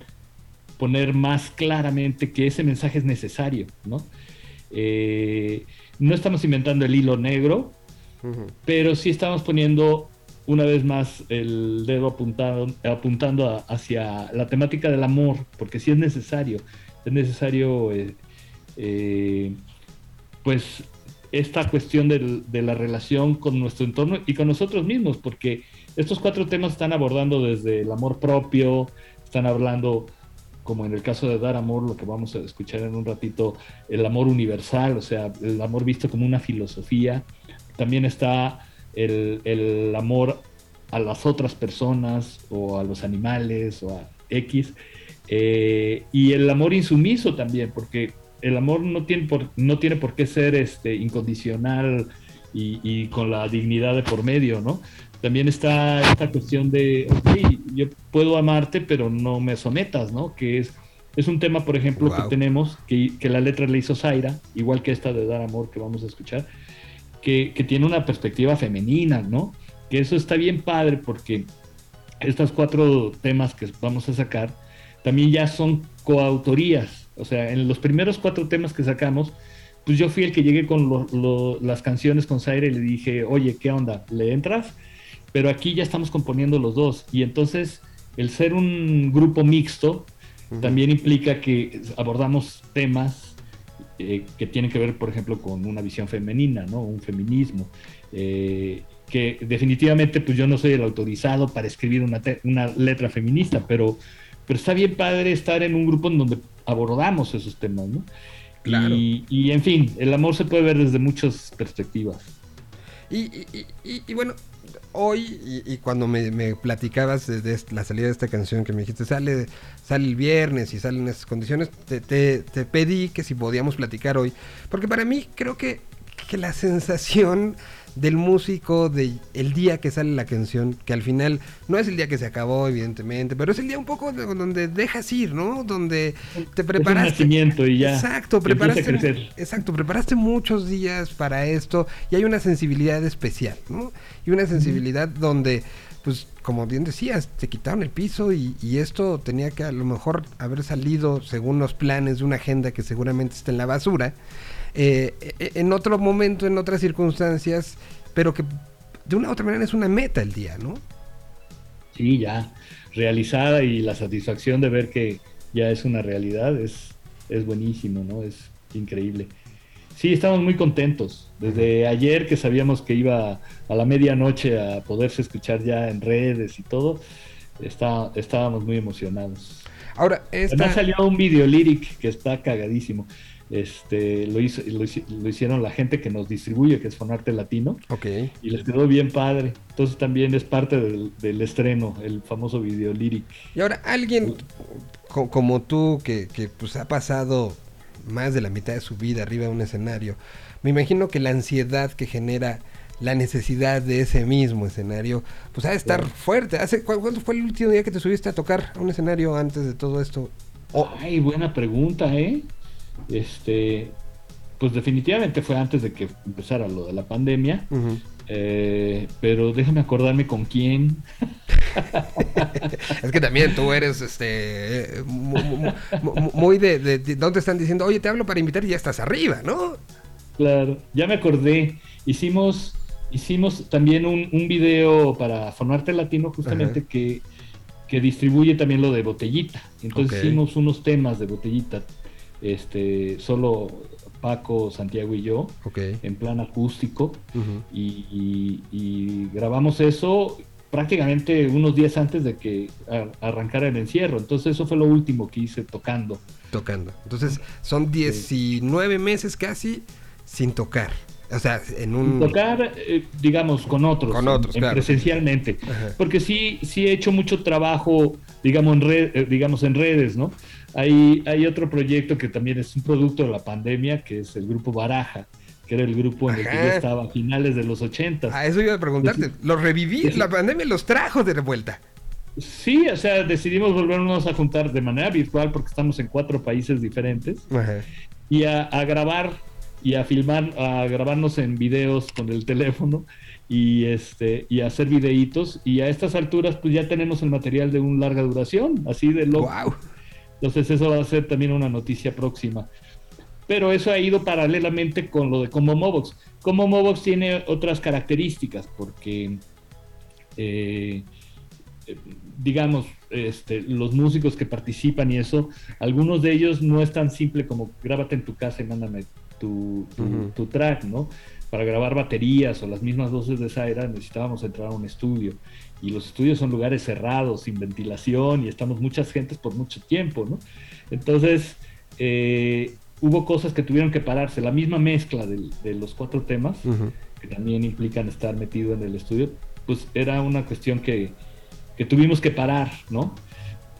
poner más claramente que ese mensaje es necesario, ¿no? Eh, no estamos inventando el hilo negro, pero sí estamos poniendo una vez más el dedo apuntado, apuntando hacia la temática del amor, porque sí es necesario, es necesario, eh, eh, pues, esta cuestión de la relación con nuestro entorno y con nosotros mismos, porque estos cuatro temas están abordando desde el amor propio, están hablando, como en el caso de dar amor, lo que vamos a escuchar en un ratito, el amor universal, o sea, el amor visto como una filosofía. También está el, amor a las otras personas o a los animales o a X. Eh, y el amor insumiso también, porque el amor no tiene por, no tiene por qué ser este, incondicional y, con la dignidad de por medio, ¿no? También está esta cuestión de, ok, yo puedo amarte, pero no me sometas, ¿no? Que es, es un tema, por ejemplo, que tenemos, que, que, la letra le hizo Zaira, igual que esta de Dar Amor que vamos a escuchar, que, tiene una perspectiva femenina, ¿no? Que eso está bien padre porque estos cuatro temas que vamos a sacar también ya son coautorías. O sea, en los primeros cuatro temas que sacamos, pues yo fui el que llegué con las canciones con Zaire y le dije, oye, ¿qué onda? ¿Le entras? Pero aquí ya estamos componiendo los dos. Y entonces, el ser un grupo mixto también implica que abordamos temas eh, que tiene que ver, por ejemplo, con una visión femenina, ¿no? Un feminismo. Eh, que definitivamente, pues yo no soy el autorizado para escribir una, una letra feminista, pero, pero está bien padre estar en un grupo en donde abordamos esos temas, ¿no? Claro. Y, en fin, el amor se puede ver desde muchas perspectivas. Y, y bueno, hoy, y, cuando me, platicabas de, la salida de esta canción que me dijiste, sale, sale el viernes y salen esas condiciones, te, te, pedí que si podíamos platicar hoy, porque para mí creo que, que la sensación del músico de el día que sale la canción, que al final no es el día que se acabó, evidentemente, pero es el día un poco donde dejas ir, ¿no? Donde te preparaste. y ya. Exacto, preparaste. Exacto, preparaste muchos días para esto y hay una sensibilidad especial, ¿no? Y una sensibilidad donde pues como bien decías, te quitaron el piso y, y, esto tenía que a lo mejor haber salido según los planes de una agenda que seguramente está en la basura eh, en otro momento, en otras circunstancias, pero que de una u otra manera es una meta el día, ¿no? Sí, ya realizada y la satisfacción de ver que ya es una realidad es, es buenísimo, ¿no? Es increíble. Sí, estamos muy contentos. Desde ayer que sabíamos que iba a la medianoche a poderse escuchar ya en redes y todo, está, estábamos muy emocionados. Ahora, esta... ha salido un video lyric que está cagadísimo. Este, lo, hizo, lo, hicieron la gente que nos distribuye, que es Fonarte Latino. Ok. Y les quedó bien padre. Entonces también es parte del, estreno, el famoso video lyric. Y ahora, alguien como tú, que, pues ha pasado más de la mitad de su vida arriba de un escenario, me imagino que la ansiedad que genera la necesidad de ese mismo escenario, pues ha de estar fuerte. ¿Hace, ¿Cuándo fue el último día que te subiste a tocar a un escenario antes de todo esto? Ay, buena pregunta, ¿eh? Este, pues definitivamente fue antes de que empezara lo de la pandemia. Eh, pero déjame acordarme con quién. es que también tú eres este muy, de, de, donde están diciendo, oye, te hablo para invitar y ya estás arriba, ¿no? Claro, ya me acordé. Hicimos, hicimos también un, un video para Formarte Latino, justamente que, que distribuye también lo de botellita. Entonces hicimos unos temas de botellita este, solo Paco, Santiago y yo, en plan acústico, y, grabamos eso prácticamente unos días antes de que arrancara el encierro. Entonces eso fue lo último que hice tocando. Tocando. Entonces son 19 meses casi sin tocar. O sea, en un... Tocar, eh, digamos, con otros. Con otros, Presencialmente. Porque sí, sí he hecho mucho trabajo, digamos, en, red, eh, digamos, en redes, ¿no? Hay, hay otro proyecto que también es un producto de la pandemia, que es el grupo Baraja, que era el grupo en el que yo estaba a finales de los 80. Ah, eso iba a preguntarte. ¿Los reviví? ¿La pandemia los trajo de vuelta? Sí, o sea, decidimos volvernos a juntar de manera virtual porque estamos en cuatro países diferentes y a, grabar y a filmar, a grabarnos en videos con el teléfono y este y hacer videitos y a estas alturas pues ya tenemos el material de una larga duración, así de loco. Entonces eso va a ser también una noticia próxima. pero eso ha ido paralelamente con lo de Como Mobox. Como Mobox tiene otras características, porque, eh, digamos, este, los músicos que participan y eso, algunos de ellos no es tan simple como grábate en tu casa y mándame tu, tu track, ¿no? Para grabar baterías o las mismas voces de esa era necesitábamos entrar a un estudio y los estudios son lugares cerrados, sin ventilación, y estamos muchas gentes por mucho tiempo, ¿no? Entonces, eh, hubo cosas que tuvieron que pararse. La misma mezcla de, los cuatro temas, que también implican estar metido en el estudio, pues era una cuestión que, tuvimos que parar, ¿no?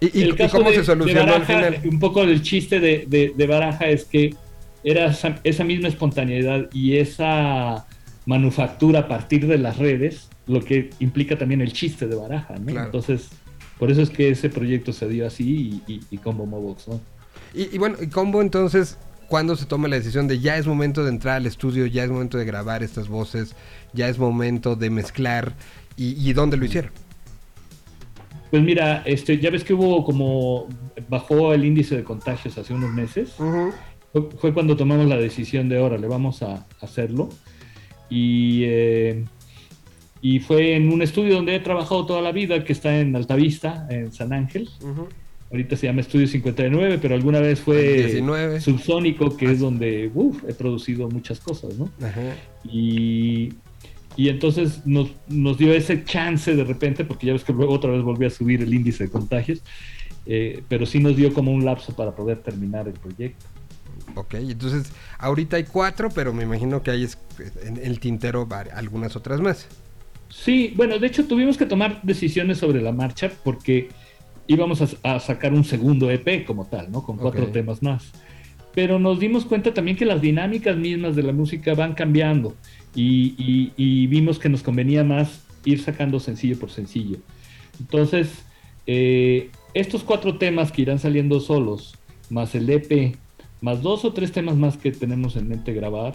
¿Y, cómo se solucionó al final? Un poco el chiste de, Baraja es que era esa misma espontaneidad y esa manufactura a partir de las redes lo que implica también el chiste de baraja, ¿no? Entonces, por eso es que ese proyecto se dio así y, Combo Mobox, ¿no? Y, bueno, y Combo entonces, ¿cuándo se toma la decisión de ya es momento de entrar al estudio, ya es momento de grabar estas voces, ya es momento de mezclar y, dónde lo hicieron? Pues mira, este, ya ves que hubo como bajó el índice de contagios hace unos meses. fue, cuando tomamos la decisión de ahora le vamos a hacerlo. Y eh, y fue en un estudio donde he trabajado toda la vida, que está en Altavista, en San Ángel. Ahorita se llama Estudio 59, pero alguna vez fue Subsónico, que es donde he producido muchas cosas, ¿no? Y, y, entonces nos, nos, dio ese chance de repente, porque ya ves que luego otra vez volvió a subir el índice de contagios, eh, pero sí nos dio como un lapso para poder terminar el proyecto. Ok, entonces ahorita hay cuatro, pero me imagino que hay en el tintero algunas otras más. Sí, bueno, de hecho tuvimos que tomar decisiones sobre la marcha porque íbamos a, sacar un segundo EP como tal, ¿no? Con cuatro temas más. Pero nos dimos cuenta también que las dinámicas mismas de la música van cambiando y, vimos que nos convenía más ir sacando sencillo por sencillo. Entonces, eh, estos cuatro temas que irán saliendo solos, más el EP, más dos o tres temas más que tenemos en mente grabar,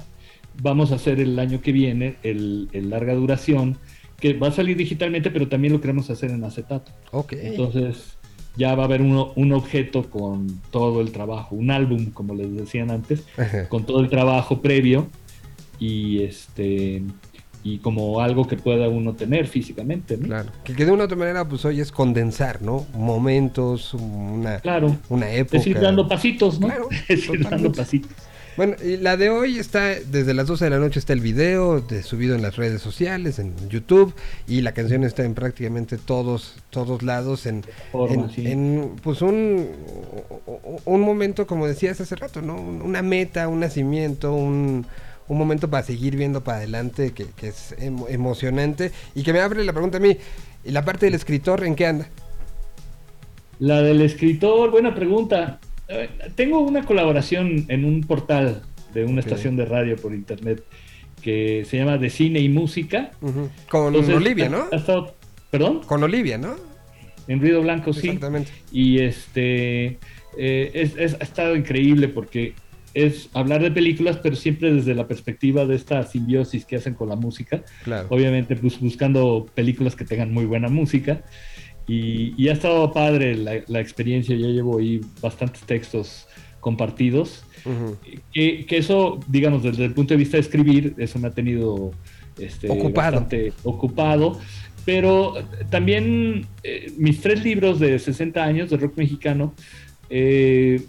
vamos a hacer el año que viene el larga duración que va a salir digitalmente, pero también lo queremos hacer en acetato. Ok. Entonces ya va a haber un objeto con todo el trabajo, un álbum, como les decían antes, con todo el trabajo previo y este y como algo que pueda uno tener físicamente, ¿no? Claro. Que, de una u otra manera, pues hoy es condensar, ¿no? Momentos, una, claro. una época. Es ir dando pasitos, ¿no? Claro, es ir dando pasitos. Bueno, y la de hoy está, desde las 12 de la noche está el video de, subido en las redes sociales, en YouTube, y la canción está en prácticamente todos, todos lados, en, en, pues un, un momento, como decías hace rato, ¿no? Una meta, un nacimiento, un, un momento para seguir viendo para adelante que, que es emocionante y que me abre la pregunta a mí, ¿y la parte del escritor en qué anda? La del escritor, buena pregunta. Eh, tengo una colaboración en un portal de una estación de radio por internet que se llama De Cine y Música. Con Olivia, ¿no? ¿Perdón? Con Olivia, ¿no? En Ruido Blanco, sí. Exactamente. Y este eh, es, ha estado increíble porque es hablar de películas, pero siempre desde la perspectiva de esta simbiosis que hacen con la música. Obviamente, pues, buscando películas que tengan muy buena música. Y, ha estado padre la, experiencia, ya llevo ahí bastantes textos compartidos. que, eso, digamos, desde el punto de vista de escribir, eso me ha tenido este, ocupado. bastante ocupado. Pero también eh, mis tres libros de 60 años de rock mexicano, eh,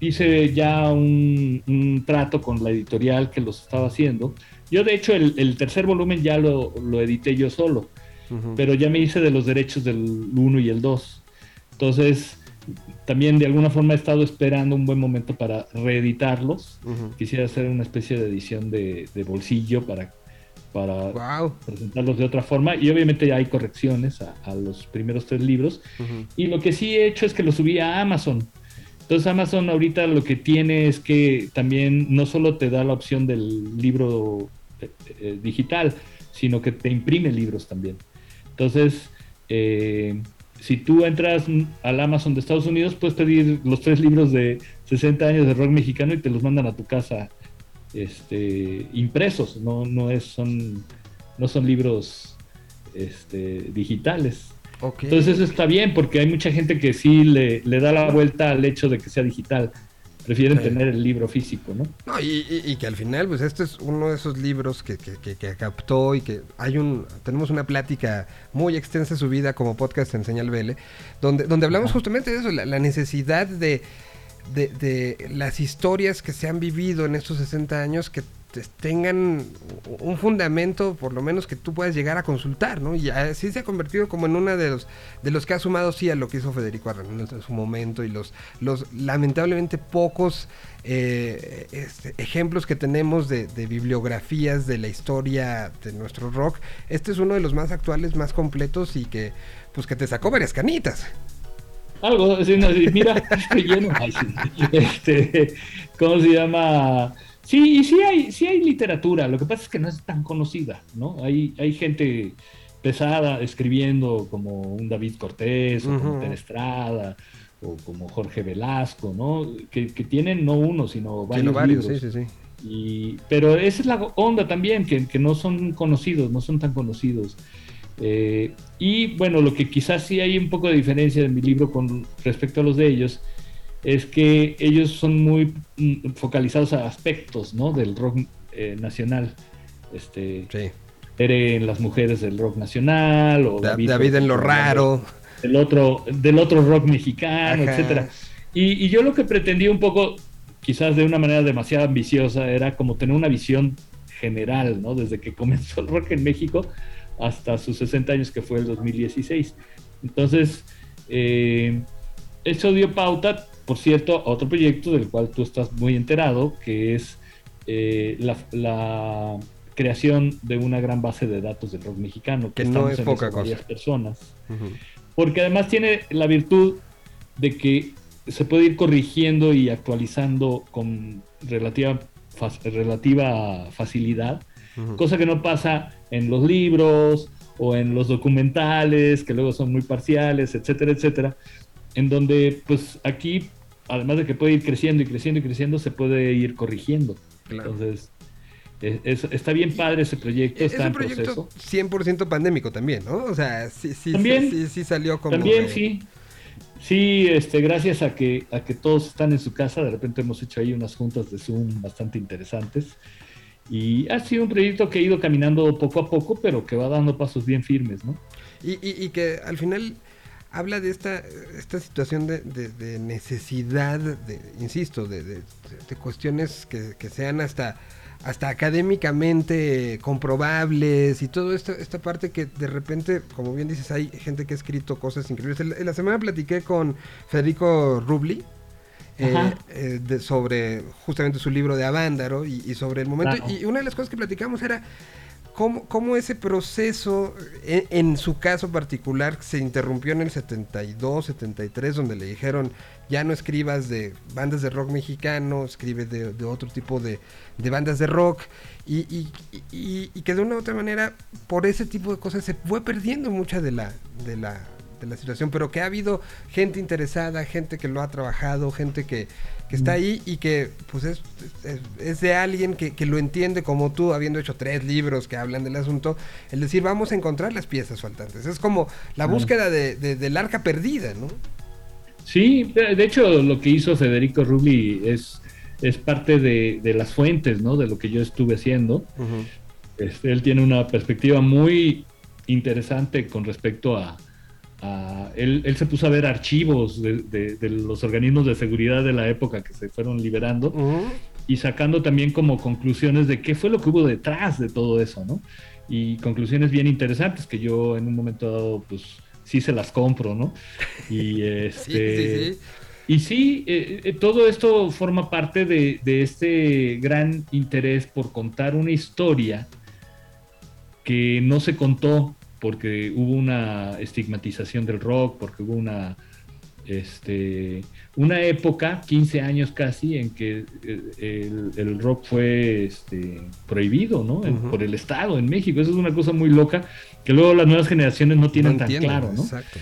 hice ya un, trato con la editorial que los estaba haciendo. Yo, de hecho, el, tercer volumen ya lo, lo edité yo solo pero ya me hice de los derechos del 1 y el 2. Entonces, también de alguna forma he estado esperando un buen momento para reeditarlos. Quisiera hacer una especie de edición de, bolsillo para, para presentarlos de otra forma. Y obviamente ya hay correcciones a, los primeros tres libros. Y lo que sí he hecho es que los subí a Amazon. Entonces Amazon ahorita lo que tiene es que también no solo te da la opción del libro eh, eh, digital, sino que te imprime libros también. Entonces, eh, si tú entras al Amazon de Estados Unidos, puedes pedir los tres libros de 60 años de rock mexicano y te los mandan a tu casa este, impresos, no, no, es, son, no son libros este, digitales. Entonces eso está bien porque hay mucha gente que sí le, le, da la vuelta al hecho de que sea digital. Prefieren tener el libro físico, ¿no? No, y, que al final, pues este es uno de esos libros que, que, que, captó y que hay un, tenemos una plática muy extensa subida como podcast en Señal Vele, donde, donde hablamos justamente de eso, la, necesidad de, de, de, las historias que se han vivido en estos 60 años que tengan un fundamento, por lo menos que tú puedas llegar a consultar, ¿no? Y así se ha convertido como en uno de los, de los que ha sumado sí a lo que hizo Federico Arran en su momento y los, los lamentablemente pocos eh, este, ejemplos que tenemos de, bibliografías de la historia de nuestro rock. Este es uno de los más actuales, más completos y que, pues que te sacó varias canitas. Algo, mira, estoy lleno. Este, ¿Cómo se llama? Sí, y sí hay, sí hay literatura, lo que pasa es que no es tan conocida, ¿no? Hay, hay gente pesada escribiendo como un David Cortés, o como Estrada, o como Jorge Velasco, ¿no? Que, tienen no uno, sino varios. sí, sí, sí. Y, pero esa es la onda también, que, que no son conocidos, no son tan conocidos. Eh, y bueno, lo que quizás sí hay un poco de diferencia en mi libro con respecto a los de ellos, es que ellos son muy mm, focalizados a aspectos ¿no? del rock eh, nacional. Este, sí. en las mujeres del rock nacional, o David, en lo raro. Del otro, del otro rock mexicano, etcétera. Y, yo lo que pretendía un poco, quizás de una manera demasiado ambiciosa, era como tener una visión general, ¿no? Desde que comenzó el rock en México hasta sus 60 años, que fue el 2016. Entonces, eh, eso dio pauta por cierto, otro proyecto del cual tú estás muy enterado, que es eh, la, creación de una gran base de datos del rock mexicano. Que, no es poca cosa. personas. Porque además tiene la virtud de que se puede ir corrigiendo y actualizando con relativa, relativa facilidad, cosa que no pasa en los libros o en los documentales, que luego son muy parciales, etcétera, etcétera, en donde pues aquí, además de que puede ir creciendo y creciendo y creciendo, se puede ir corrigiendo. Entonces, e, está bien padre ese proyecto. Está es un proyecto 100% pandémico también, ¿no? O sea, sí, sí, ¿También? sí, salió como... También, sí. Sí, este, gracias a que, a que todos están en su casa, de repente hemos hecho ahí unas juntas de Zoom bastante interesantes. Y ha sido un proyecto que ha ido caminando poco a poco, pero que va dando pasos bien firmes, ¿no? Y, y que al final habla de esta, esta situación de, necesidad, de, insisto, de, cuestiones que, sean hasta, hasta académicamente comprobables y todo esto, esta parte que de repente, como bien dices, hay gente que ha escrito cosas increíbles. En la semana platiqué con Federico Rubli. Eh, eh, sobre justamente su libro de Avándaro y, sobre el momento. Y una de las cosas que platicamos era cómo, ese proceso, en, su caso particular, se interrumpió en el 72, 73, donde le dijeron, ya no escribas de bandas de rock mexicano, escribe de, otro tipo de, bandas de rock, y, que de una u otra manera, por ese tipo de cosas, se fue perdiendo mucha de la, de la, de la situación, pero que ha habido gente interesada, gente que lo ha trabajado, gente que, que está ahí y que pues es, es, de alguien que, que, lo entiende como tú, habiendo hecho tres libros que hablan del asunto, el decir vamos a encontrar las piezas faltantes. Es como la búsqueda de, del arca perdida, ¿no? Sí, de hecho lo que hizo Federico Rubli es, es parte de, de las fuentes, ¿no? De lo que yo estuve haciendo. Este, él tiene una perspectiva muy interesante con respecto a, él, se puso a ver archivos de, los organismos de seguridad de la época que se fueron liberando y sacando también como conclusiones de qué fue lo que hubo detrás de todo eso, ¿no? Y conclusiones bien interesantes que yo en un momento dado, pues sí se las compro, ¿no? Y este... Y sí, eh, eh, todo esto forma parte de, de, este gran interés por contar una historia que no se contó porque hubo una estigmatización del rock, porque hubo una, este, una época, 15 años casi, en que eh, el, rock fue este, prohibido ¿no? por el Estado en México. Eso es una cosa muy loca que luego las nuevas generaciones no tienen tan claro. ¿no? Exacto.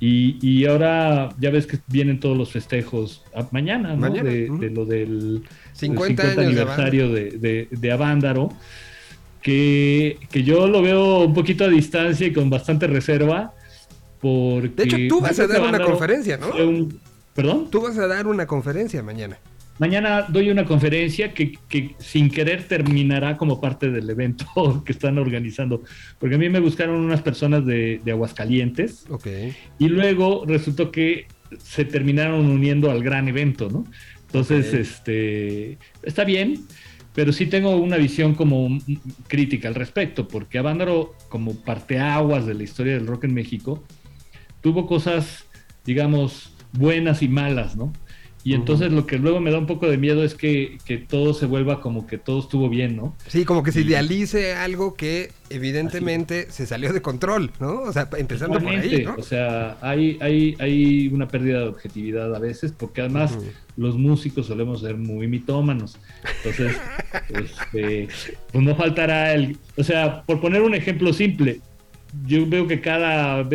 Y, y, ahora ya ves que vienen todos los festejos mañana, ¿no? De, lo del 50, aniversario de, de, de Avándaro que, yo lo veo un poquito a distancia y con bastante reserva. Porque de hecho, tú vas a dar una conferencia, ¿no? ¿Perdón? Tú vas a dar una conferencia mañana. mañana doy una conferencia que, sin querer terminará como parte del evento que están organizando. Porque a mí me buscaron unas personas de, Aguascalientes. Ok. Y luego resultó que se terminaron uniendo al gran evento, ¿no? Entonces, este, está bien, pero sí tengo una visión como crítica al respecto, porque Avándaro, como parteaguas de la historia del rock en México, tuvo cosas, digamos, buenas y malas, ¿no? Y entonces lo que luego me da un poco de miedo es que, todo se vuelva como que todo estuvo bien, ¿no? Sí, como que se idealice algo que evidentemente se salió de control, ¿no? O sea, empezando por ahí, ¿no? O sea, hay, hay, hay una pérdida de objetividad a veces, porque además los músicos solemos ser muy mitómanos. Entonces, este, pues no faltará el... O sea, por poner un ejemplo simple, yo veo que cada,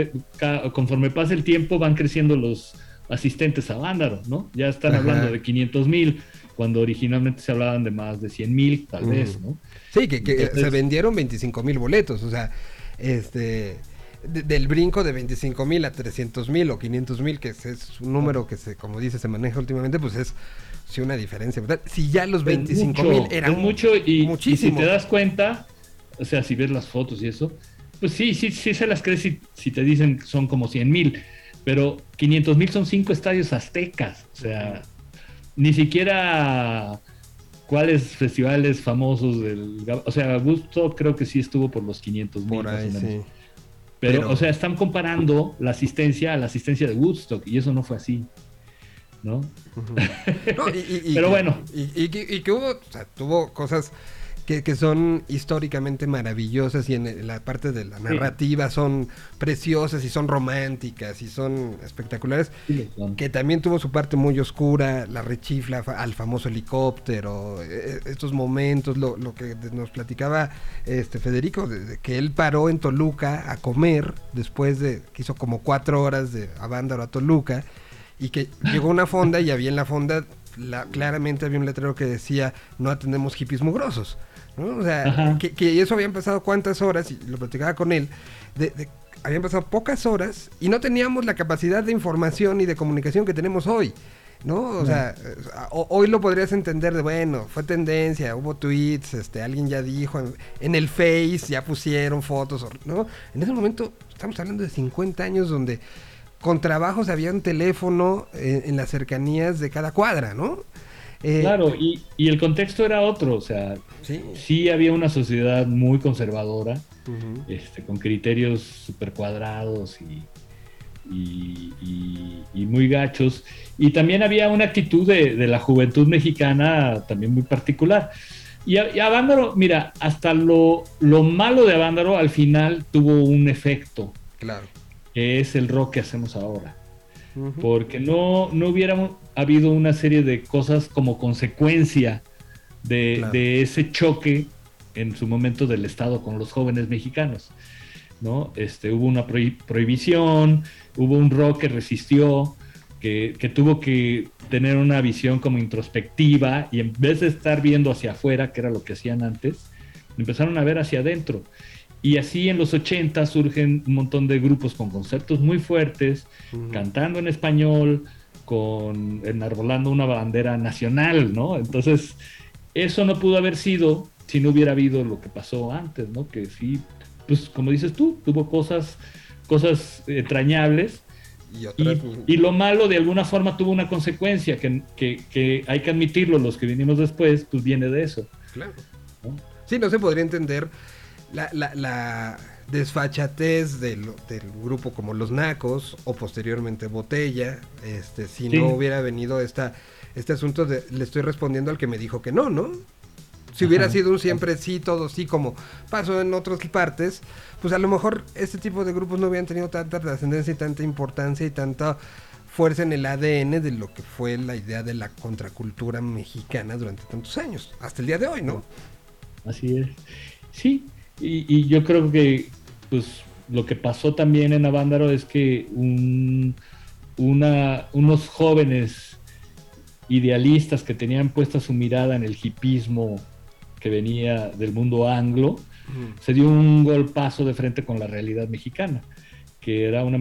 conforme pasa el tiempo van creciendo los asistentes a Vándaro, ¿no? Ya están hablando de 500 mil, cuando originalmente se hablaban de más de 100 mil, tal vez, ¿no? Sí, que, se vendieron 25 mil boletos, o sea, este... del brinco de 25 mil a 300 mil o 500 mil, que es, un número que, se, como dice, se maneja últimamente, pues es sí una diferencia. Si ya los 25 mil eran mucho y, muchísimo. si te das cuenta, o sea, si ves las fotos y eso, pues sí, sí, sí se las crees si, si te dicen que son como 100 mil, pero 500 mil son cinco estadios aztecas, o sea, ni siquiera cuáles festivales famosos del... O sea, Augusto creo que sí estuvo por los 500 mil. Pero, o sea, están comparando la asistencia a la asistencia de Woodstock y eso no fue así. ¿No? Pero bueno. Y, que hubo, o sea, tuvo cosas que, son históricamente maravillosas y en la parte de la narrativa son preciosas y son románticas y son espectaculares, que también tuvo su parte muy oscura, la rechifla al famoso helicóptero, e, e, estos momentos, lo, que nos platicaba este Federico, de, que él paró en Toluca a comer después de que hizo como cuatro horas de Avándaro a Toluca y que llegó una fonda y había en la fonda la, claramente había un letrero que decía no atendemos hippies mugrosos. O sea, que, eso habían pasado cuántas horas, y lo platicaba con él, de, habían pasado pocas horas y no teníamos la capacidad de información y de comunicación que tenemos hoy. ¿no? O sea, hoy lo podrías entender de, bueno, fue tendencia, hubo tweets, este, alguien ya dijo, en, el Face ya pusieron fotos, ¿no? En ese momento estamos hablando de 50 años donde con trabajos había un teléfono en, en las cercanías de cada cuadra, ¿no? Eh, claro, y, el contexto era otro, o sea, sí, había una sociedad muy conservadora, este, con criterios super cuadrados y, y, muy gachos, y también había una actitud de, la juventud mexicana también muy particular. Y, Avándaro, mira, hasta lo, lo malo de Avándaro al final tuvo un efecto. Claro. Que es el rock que hacemos ahora porque no, no hubiera habido una serie de cosas como consecuencia de, ese choque en su momento del Estado con los jóvenes mexicanos. ¿no? Este, hubo una prohibición, hubo un rock que resistió, que, que, tuvo que tener una visión como introspectiva y en vez de estar viendo hacia afuera, que era lo que hacían antes, empezaron a ver hacia adentro. Y así en los 80 surgen un montón de grupos con conceptos muy fuertes, cantando en español, con enarbolando una bandera nacional, ¿no? Entonces, eso no pudo haber sido si no hubiera habido lo que pasó antes, ¿no? Que sí, pues como dices tú, tuvo cosas, cosas entrañables. Y, lo malo de alguna forma tuvo una consecuencia que, que, hay que admitirlo, los que vinimos después, pues viene de eso. Claro. Sí, no se podría entender la, la, desfachatez del, grupo como Los Nacos o posteriormente Botella, este, si no hubiera venido esta, este asunto de, le estoy respondiendo al que me dijo que no, ¿no? Si hubiera sido un siempre sí, todo sí, como pasó en otras partes, pues a lo mejor este tipo de grupos no hubieran tenido tanta trascendencia y tanta importancia y tanta fuerza en el ADN de lo que fue la idea de la contracultura mexicana durante tantos años, hasta el día de hoy, ¿no? Así es. Sí, y, yo creo que pues lo que pasó también en Avándaro es que una, unos jóvenes idealistas que tenían puesta su mirada en el hipismo que venía del mundo anglo, se dio un golpazo de frente con la realidad mexicana, que era una,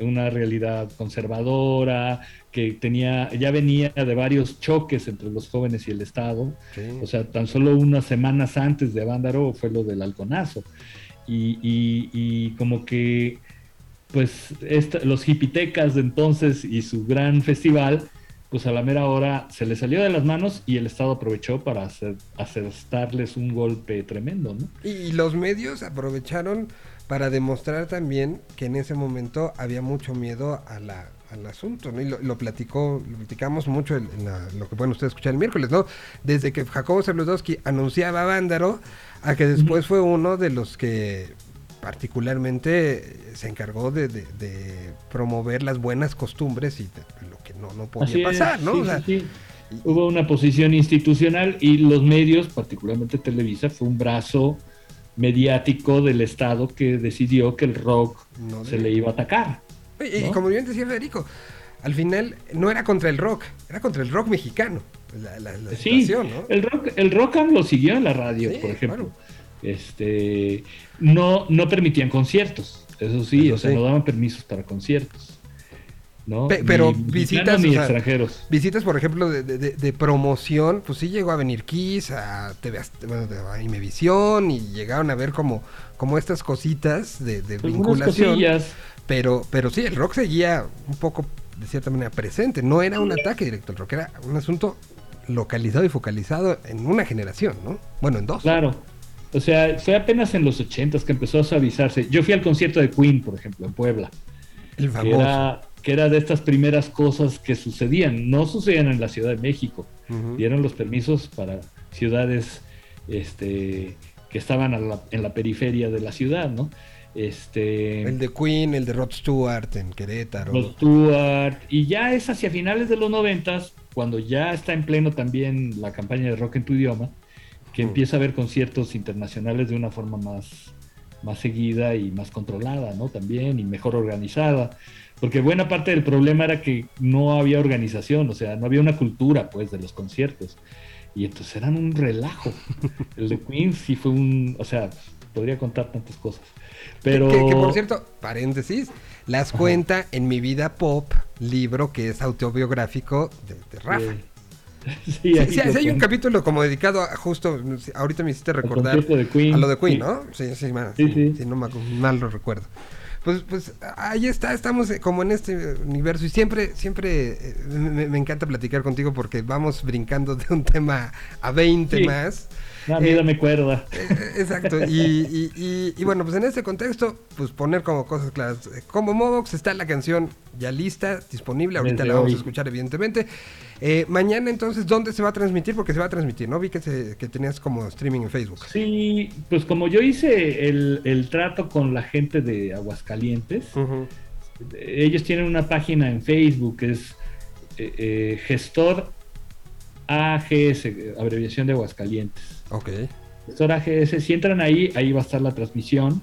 una realidad conservadora, que tenía, ya venía de varios choques entre los jóvenes y el Estado. O sea, tan solo unas semanas antes de Avándaro fue lo del halconazo. Y, como que, pues, los hipitecas de entonces y su gran festival, pues a la mera hora se le salió de las manos y el Estado aprovechó para hacer, darles un golpe tremendo, ¿no? Y los medios aprovecharon para demostrar también que en ese momento había mucho miedo a la, al asunto, ¿no? Y lo, platicó, lo platicamos mucho en, lo que pueden ustedes escuchar el miércoles, ¿no? Desde que Jacobo Zabludowski anunciaba a Vándaro, a que después fue uno de los que particularmente se encargó de, promover las buenas costumbres y lo que no, no podía pasar, ¿no? Hubo una posición institucional y los medios, particularmente Televisa, fue un brazo mediático del Estado que decidió que el rock se le iba a atacar. Y, como bien decía Federico, al final no era contra el rock, era contra el rock mexicano. La, sí, el rock, el rock lo siguió en la radio, por ejemplo. Este, no, no permitían conciertos, eso sí, o sea, no daban permisos para conciertos pero visitas. extranjeros. Visitas, por ejemplo, de, promoción, pues sí llegó a venir Kiss, a TV, bueno, a Imevisión, y llegaron a ver como, como estas cositas de, vinculación. Pero, pero sí, el rock seguía un poco, de cierta manera, presente. No era un ataque directo al rock, era un asunto localizado y focalizado en una generación, ¿no? Bueno, en dos. Claro. O sea, fue apenas en los ochentas que empezó a suavizarse. Yo fui al concierto de Queen, por ejemplo, en Puebla. El famoso que era de estas primeras cosas que sucedían. No sucedían en la Ciudad de México. Dieron los permisos para ciudades este, que estaban en la periferia de la ciudad, ¿no? Este, el de Queen, el de Rod Stewart en Querétaro. Rod Stewart. Y ya es hacia finales de los noventas, cuando ya está en pleno también la campaña de rock en tu idioma, que empieza a haber conciertos internacionales de una forma más, más seguida y más controlada, ¿no? También, y mejor organizada. Porque buena parte del problema era que no había organización, o sea, no había una cultura, pues, de los conciertos. Y entonces eran un relajo. El de Queen sí fue un, o sea, podría contar tantas cosas. Pero... Que, por cierto, paréntesis, las cuenta en Mi Vida Pop, libro que es autobiográfico de, Rafa. Sí, sí, hay un capítulo como dedicado a justo, ahorita me hiciste recordar a lo de Queen, ¿no? Sí, sí, sí, sí, no mal lo recuerdo pues, pues ahí está, estamos eh, como en este universo y siempre, siempre eh, me, encanta platicar contigo porque vamos brincando de un tema a 20 más. La vida me cuerda. Eh, exacto. Y, y, bueno, pues en este contexto, pues poner como cosas claras. Como Modox está la canción ya lista, disponible. Ahorita la vamos a escuchar, evidentemente. Eh, mañana entonces, ¿dónde se va a transmitir? Porque se va a transmitir, ¿no? Vi que, que tenías como streaming en Facebook. Sí, pues como yo hice el, trato con la gente de Aguascalientes, ellos tienen una página en Facebook que es eh, eh, gestor AGS, abreviación de Aguascalientes. Ok. Gestor AGS, si entran ahí, ahí va a estar la transmisión.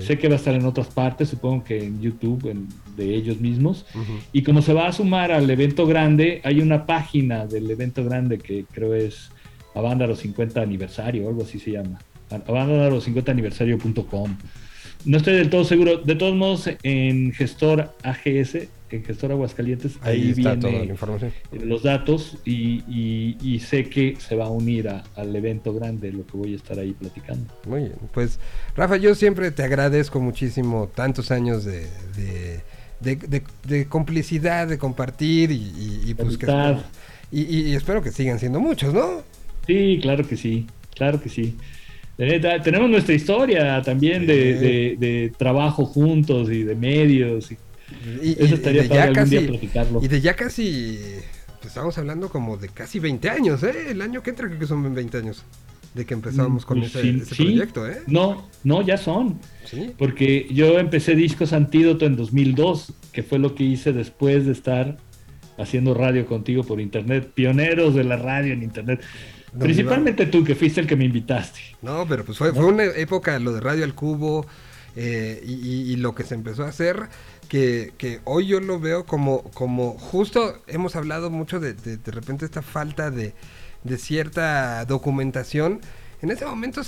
Sé que va a estar en otras partes, supongo que en YouTube de ellos mismos. Y como se va a sumar al evento grande, hay una página del evento grande que creo es Avándaro 50 aniversario, algo así se llama. Avándaro 50 aniversario.com. No estoy del todo seguro. De todos modos, en gestor AGS en Gestor Aguascalientes, ahí, ahí viene información. los datos y, sé que se va a unir al evento grande, lo que voy a estar ahí platicando. Muy bien, pues Rafa, yo siempre te agradezco muchísimo tantos años de, de, complicidad, de compartir y, pues que, y, espero que sigan siendo muchos, ¿no? Sí, claro que sí, claro que sí. tenemos nuestra historia también de, de, trabajo juntos y de medios. Y y, Eso estaría de ya casi, Y de ya casi, pues estamos hablando como de casi 20 años, ¿eh? El año que entra creo que son 20 años de que empezamos con pues ese, proyecto, ¿eh? No, no, ya son. Porque yo empecé Discos Antídoto en 2002, que fue lo que hice después de estar haciendo radio contigo por internet, pioneros de la radio en internet. Principalmente tú, que fuiste el que me invitaste. No, pero pues fue, fue una época lo de Radio al Cubo eh, y, lo que se empezó a hacer que, hoy yo lo veo como, como justo hemos hablado mucho de, de, repente esta falta de, cierta documentación en ese momento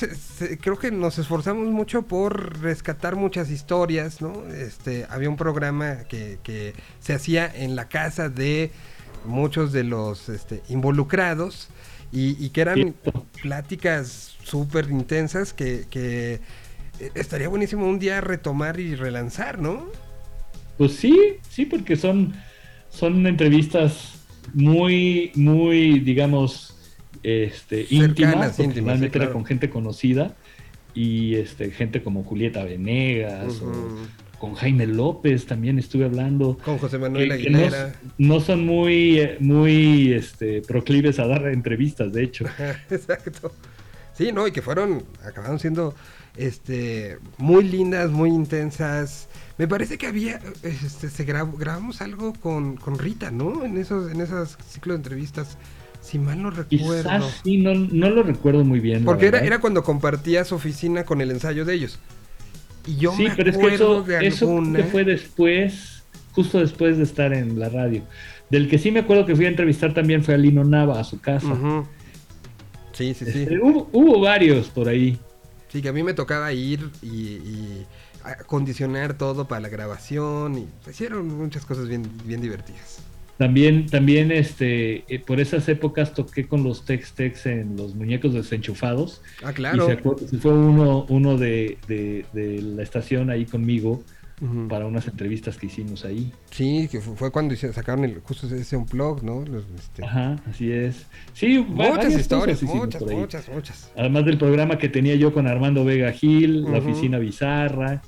creo que nos esforzamos mucho por rescatar muchas historias, ¿no? Este, había un programa que, que se hacía en la casa de muchos de los este, involucrados y, que eran pláticas súper intensas que, que estaría buenísimo un día retomar y relanzar, ¿no? Pues sí, sí, porque son, son entrevistas muy, muy, digamos, este, íntimas, íntimas era con gente conocida y este, gente como Julieta Venegas o con Jaime López también estuve hablando. Con José Manuel Aguilera. no, son muy, muy este, proclives a dar entrevistas, de hecho. Exacto. Sí, no, y que fueron, acabaron siendo este, muy lindas, muy intensas. Me parece que había, este, se grabamos algo con, con, Rita, ¿no? En esos, en esos ciclos de entrevistas. Si mal no recuerdo. Quizás sí, no, no lo recuerdo muy bien. Porque era, era cuando compartías oficina con el ensayo de ellos. Y yo sí, pero es que eso, eso fue después, justo después de estar en la radio. Del que sí me acuerdo que fui a entrevistar también fue a Lino Nava a su casa. Sí, sí, sí. Este, hubo, varios por ahí. Sí, que a mí me tocaba ir y, acondicionar todo para la grabación y hicieron muchas cosas bien, bien divertidas. También, también este, eh, por esas épocas toqué con los Tex Tex en los muñecos desenchufados. Ah, claro. Y fue uno, uno de, la estación ahí conmigo para unas entrevistas que hicimos ahí. Sí, que fue cuando sacaron el, justo ese un blog, ¿no? Este, Ajá, así es. Sí, muchas historias, muchas, muchas, muchas. Además del programa que tenía yo con Armando Vega Gil, la oficina bizarra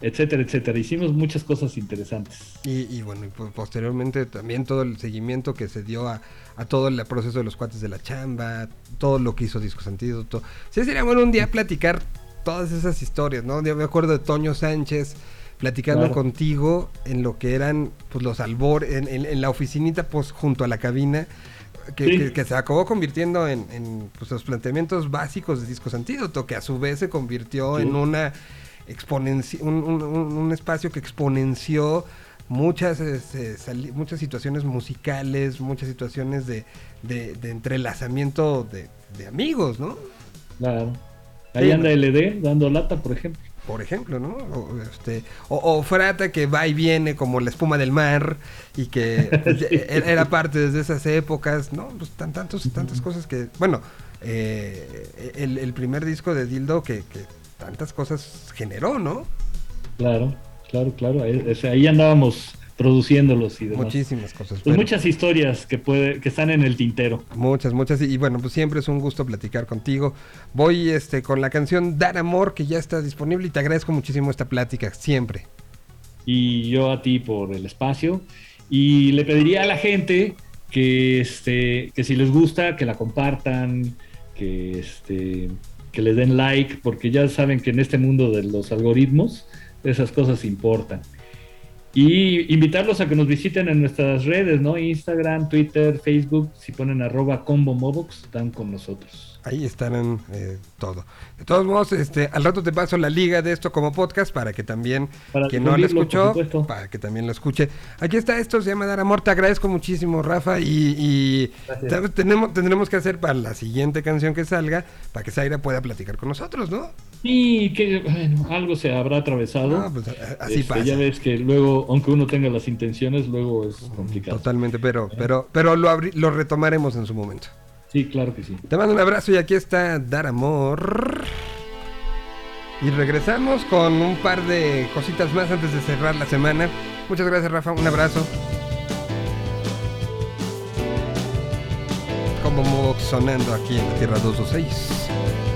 etcétera, etcétera. Hicimos muchas cosas interesantes. Y, bueno, y posteriormente también todo el seguimiento que se dio a, todo el proceso de los cuates de la chamba, todo lo que hizo Disco Sentido. Todo. Sí, sería bueno un día platicar todas esas historias, ¿no? Yo me acuerdo de Toño Sánchez platicando contigo en lo que eran pues los albores, en, la oficinita pues junto a la cabina. Que, se acabó convirtiendo en, pues, los planteamientos básicos de Disco Antídoto, que a su vez se convirtió en una un, espacio que exponenció muchas, este, muchas situaciones musicales, muchas situaciones de, entrelazamiento de, amigos, ¿no? Claro. Ahí anda LD dando lata, por ejemplo. Por ejemplo, ¿no? O, este, o, Frata que va y viene como la espuma del mar y que pues, e, era parte desde esas épocas, ¿no? Pues tan, tantos, tantas cosas que, bueno, eh, el, primer disco de Dildo que tantas cosas generó, ¿no? Claro, claro, claro. Ahí andábamos produciéndolos y demás. Muchísimas cosas. Pues muchas historias que puede, que están en el tintero. Muchas, muchas. Y, bueno, pues siempre es un gusto platicar contigo. Voy este con la canción Dar Amor, que ya está disponible, y te agradezco muchísimo esta plática, siempre. Y yo a ti por el espacio. Y le pediría a la gente que este, que si les gusta, que la compartan, que este que le den like, porque ya saben que en este mundo de los algoritmos esas cosas importan. Y invitarlos a que nos visiten en nuestras redes, ¿no? Instagram, Twitter, Facebook, si ponen arroba combo mobox, están con nosotros ahí estarán eh, todo. De todos modos, este, al rato te paso la liga de esto como podcast para que también, quien no lo escuchó, para que también lo escuche. Aquí está, esto se llama Dar Amor, te agradezco muchísimo, Rafa, y, tenemos, tendremos que hacer para la siguiente canción que salga, para que Zaira pueda platicar con nosotros, ¿no? Sí, que bueno, algo se habrá atravesado. Ah, pues, así este, pasa. Ya ves que luego, aunque uno tenga las intenciones, luego es complicado. Totalmente, pero, ¿Eh? pero, pero lo, lo retomaremos en su momento. Sí, claro que sí. Te mando un abrazo y aquí está Dar Amor. Y regresamos con un par de cositas más antes de cerrar la semana. Muchas gracias, Rafa. Un abrazo. Como sonando aquí en la Tierra 226.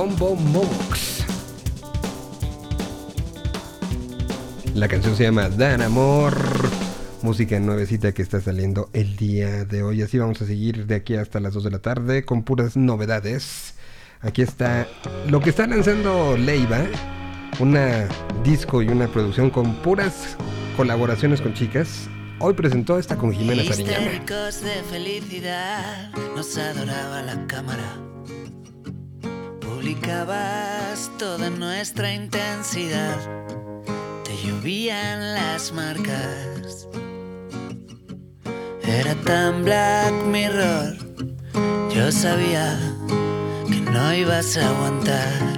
Combo Mox. La canción se llama Dan Amor. Música nuevecita que está saliendo el día de hoy. Así vamos a seguir de aquí hasta las 2 de la tarde con puras novedades. Aquí está lo que está lanzando Leiva. Una disco y una producción con puras colaboraciones con chicas. Hoy presentó esta con Jimena Sariñana. de felicidad, nos adoraba la cámara. Nuestra intensidad. Te llovían las marcas. Era tan Black Mirror. Yo sabía que no ibas a aguantar.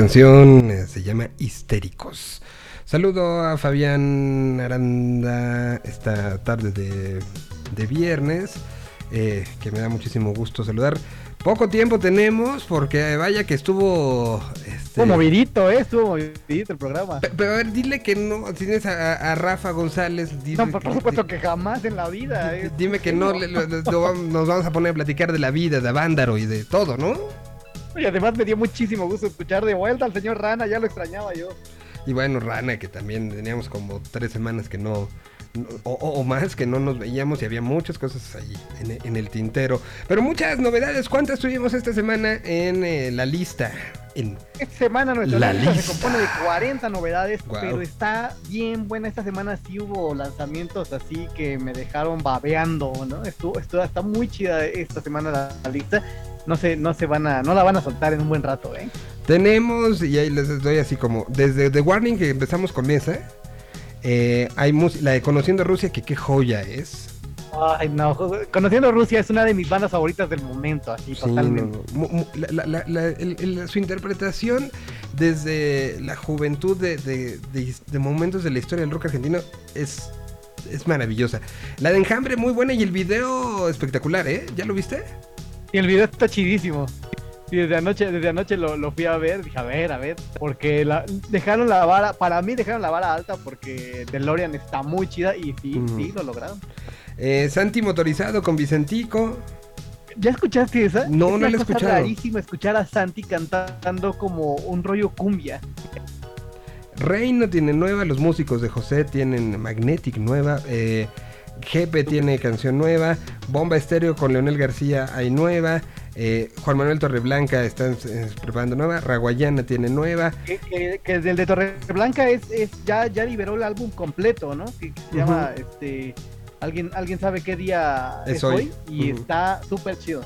Canción eh, se llama Histéricos. Saludo a Fabián Aranda esta tarde de, de viernes, eh, que me da muchísimo gusto saludar. Poco tiempo tenemos porque vaya que estuvo... este, Estuvo movidito, ¿eh? Estuvo movidito el programa. Pe- Pero a ver, dile que no, tienes a, Rafa González. dile No, por, por supuesto que jamás en la vida. ¿eh? Dime que no, le- nos vamos a poner a platicar de la vida, de Avándaro y de todo, ¿no? Y además me dio muchísimo gusto escuchar de vuelta al señor Rana, ya lo extrañaba yo. Y bueno, Rana, que también teníamos como tres semanas que no, o, más que no nos veíamos y había muchas cosas ahí en, en el tintero. Pero muchas novedades. ¿Cuántas tuvimos esta semana en eh, la lista? En, Esta semana nuestra La lista, lista. se compone de 40 novedades, pero está bien buena. Esta semana sí hubo lanzamientos así que me dejaron babeando, ¿no? Estuvo, estuvo- está muy chida esta semana la, la lista. No se, no se van a, no la van a soltar en un buen rato, ¿eh? tenemos, y ahí les doy así como, desde The Warning que empezamos con esa, eh, hay la de Conociendo Rusia, que qué joya es. Ay, no, conociendo Rusia es una de mis bandas favoritas del momento, así Sí, totalmente. no, no. Mu- mu- la- la- la- la- el- el- su interpretación desde la juventud de, de- de- de momentos de la historia del rock argentino es, es maravillosa. La de Enjambre muy buena y el video espectacular, ¿eh? ¿Ya lo viste? Y el video está chidísimo. Y desde anoche, desde anoche lo, lo fui a ver, dije, a ver, a ver, porque la, dejaron la vara, para mí dejaron la vara alta porque DeLorean está muy chida y sí, sí, lo lograron. Eh, Santi motorizado con Vicentico. ¿Ya escuchaste esa? No, Es no la he escuchado. rarísimo escuchar a Santi cantando como un rollo cumbia. Reino tiene nueva, los músicos de José tienen Magnetic nueva, eh, Jepe tiene canción nueva, Bomba Estéreo con Leonel García hay nueva, eh, Juan Manuel Torreblanca está eh, preparando nueva, Raguayana tiene nueva, Que, que, que el de Torreblanca es, es ya, ya liberó el álbum completo, ¿no? Que, que se llama, este, alguien, alguien sabe qué día Es es, hoy. hoy, y está súper chido.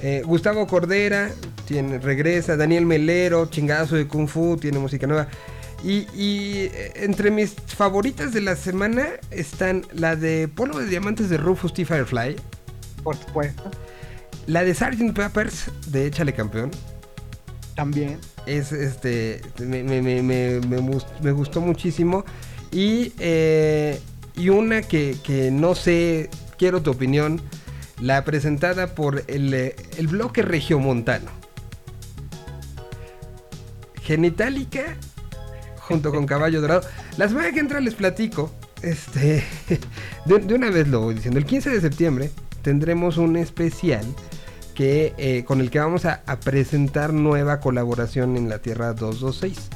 eh, Gustavo Cordera tiene, regresa, Daniel Melero, Chingazo de Kung Fu, tiene música nueva. Y, y, eh, entre mis favoritas de la semana están la de Polvo de Diamantes de Rufus T. Firefly, Por supuesto, la de Sgt. Peppers de Échale Campeón, también. es este me, me- me- me- me gus- me gustó muchísimo y eh, y una que, que no sé quiero tu opinión la presentada por el, eh, el bloque regiomontano Genitalica junto con Caballo Dorado la semana que entra les platico este de, una vez lo voy diciendo el 15 de septiembre tendremos un especial que eh, con el que vamos a, presentar nueva colaboración en la Tierra 226.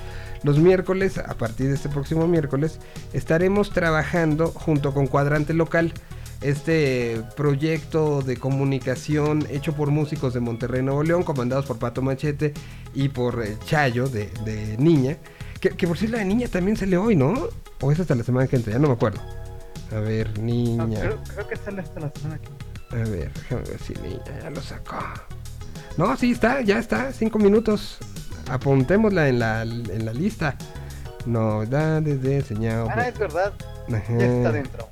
Los miércoles, a partir de este próximo miércoles, estaremos trabajando junto con Cuadrante Local, este proyecto de comunicación hecho por músicos de Monterrey, Nuevo León, comandados por Pato Machete y por eh, Chayo de Niña. Que, que por cierto la Niña también sale hoy, ¿no? O es hasta la semana que entra, ya no me acuerdo. A ver, No, Niña. creo, creo que sale hasta la semana que A ver, déjame ver si niña ya lo sacó. No, sí está, ya está, cinco minutos. Apuntémosla en la, en la lista. Novedades de señal. Ah, es verdad, Ajá, ya está dentro.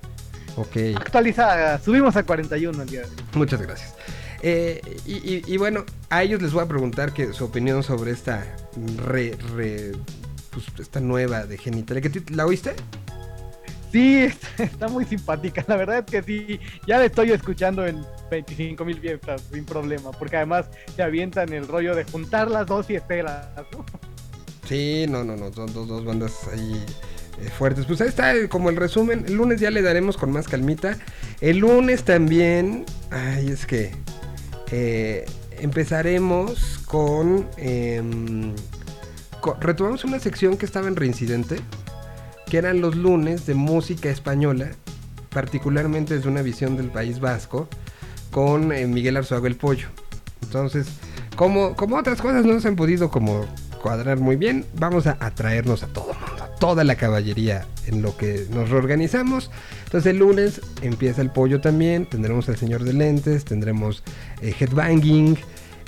Ok, Actualizada, subimos a 41 el día de hoy. muchas gracias. Eh, y, y- y bueno, a ellos les voy a preguntar que su opinión sobre esta re, re- pues, esta nueva de genital. ¿Que ti- ¿La oíste? Sí, está, muy simpática. La verdad es que sí, ya la estoy escuchando en 25 mil fiestas sin problema, porque además se avientan el rollo de juntar las dos fiesteras. ¿no? Sí, no, no, no, son dos, dos bandas ahí eh, fuertes. Pues ahí está eh, como el resumen. El lunes ya le daremos con más calmita. El lunes también, ay, es que eh, empezaremos con, em, retomamos una sección que estaba en reincidente, que eran los lunes de música española, particularmente desde una visión del País Vasco, con eh, Miguel Arzuaga el Pollo. Entonces, como, como otras cosas no se han podido como cuadrar muy bien, vamos a atraernos a todo mundo, a toda la caballería en lo que nos reorganizamos. Entonces el lunes empieza el pollo también, tendremos al señor de lentes, tendremos eh, headbanging,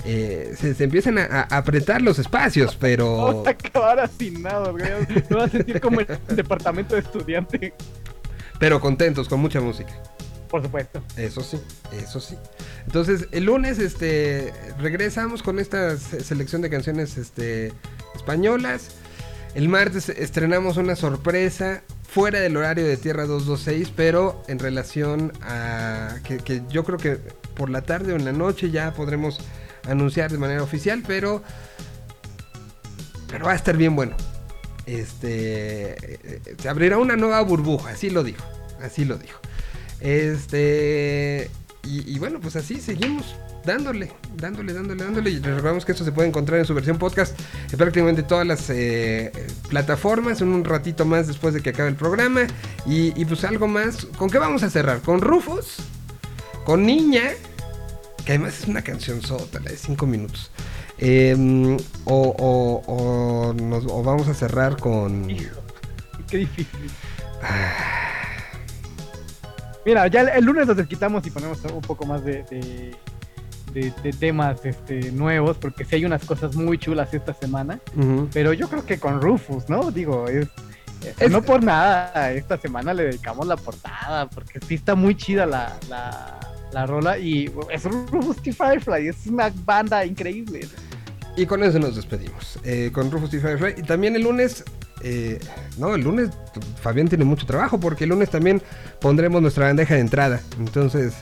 eh, se, se empiezan a, a apretar los espacios, pero... Vamos a acabar hacinados, güey. Me voy a sentir como el departamento de estudiante. Pero contentos, con mucha música. Por supuesto. Eso sí, eso sí. Entonces, el lunes este regresamos con esta se- selección de canciones este españolas. El martes estrenamos una sorpresa fuera del horario de Tierra 226, pero en relación a que, que yo creo que por la tarde o en la noche ya podremos anunciar de manera oficial, pero pero va a estar bien bueno. Este eh, se abrirá una nueva burbuja, así lo dijo, así lo dijo. Este. Y, bueno, pues así seguimos dándole, dándole, dándole, dándole. Y les recordamos que esto se puede encontrar en su versión podcast en prácticamente todas las eh, plataformas. En un ratito más después de que acabe el programa. Y, y pues algo más. ¿Con qué vamos a cerrar? ¿Con Rufus? ¿Con Niña? Que además es una canción sota, la de 5 minutos. Em, o, o- o nos- o vamos a cerrar con. Hijo, qué difícil. Mira, ya el, el lunes nos desquitamos y ponemos un poco más de, de, de- de temas este, nuevos, porque sí hay unas cosas muy chulas esta semana. Pero yo creo que con Rufus, ¿no? Digo, es, Eh, No por nada, esta semana le dedicamos la portada, porque sí está muy chida la, la, la rola y es Rufus T. Firefly, es una banda increíble. Y con eso nos despedimos. eh, con Rufus y Firefly. Y también el lunes. eh, no, el lunes Fabián tiene mucho trabajo porque el lunes también pondremos nuestra bandeja de entrada. Entonces,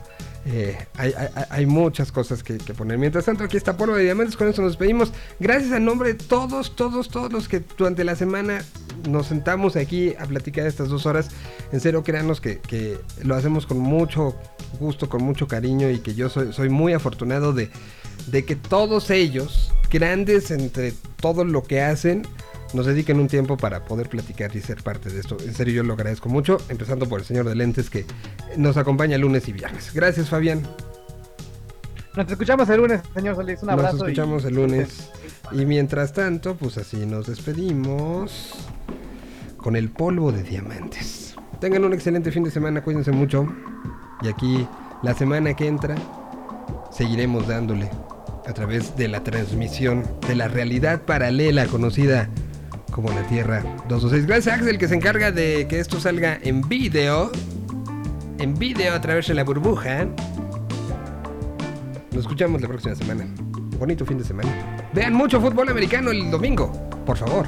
eh, hay, hay- muchas cosas que, que poner. Mientras tanto, aquí está Polvo de Diamantes. Con eso nos despedimos. Gracias a nombre de todos, todos, todos los que durante la semana nos sentamos aquí a platicar estas dos horas. En serio, créanos que, que lo hacemos con mucho gusto, con mucho cariño y que yo soy, soy muy afortunado de, de que todos ellos, grandes entre todo lo que hacen, nos dediquen un tiempo para poder platicar y ser parte de esto. En serio, yo lo agradezco mucho, empezando por el señor de lentes que nos acompaña lunes y viernes. Gracias, Fabián. Nos escuchamos el lunes, señor Solís. Un abrazo. Nos y- escuchamos el lunes. Y mientras tanto, pues así nos despedimos con el polvo de diamantes. Tengan un excelente fin de semana, cuídense mucho. Y aquí, la semana que entra, seguiremos dándole a través de la transmisión de la realidad paralela conocida como la Tierra 226. Gracias a Axel que se encarga de que esto salga en video. En video a través de la burbuja. Nos escuchamos la próxima semana. Bonito fin de semana. Vean mucho fútbol americano el domingo, por favor.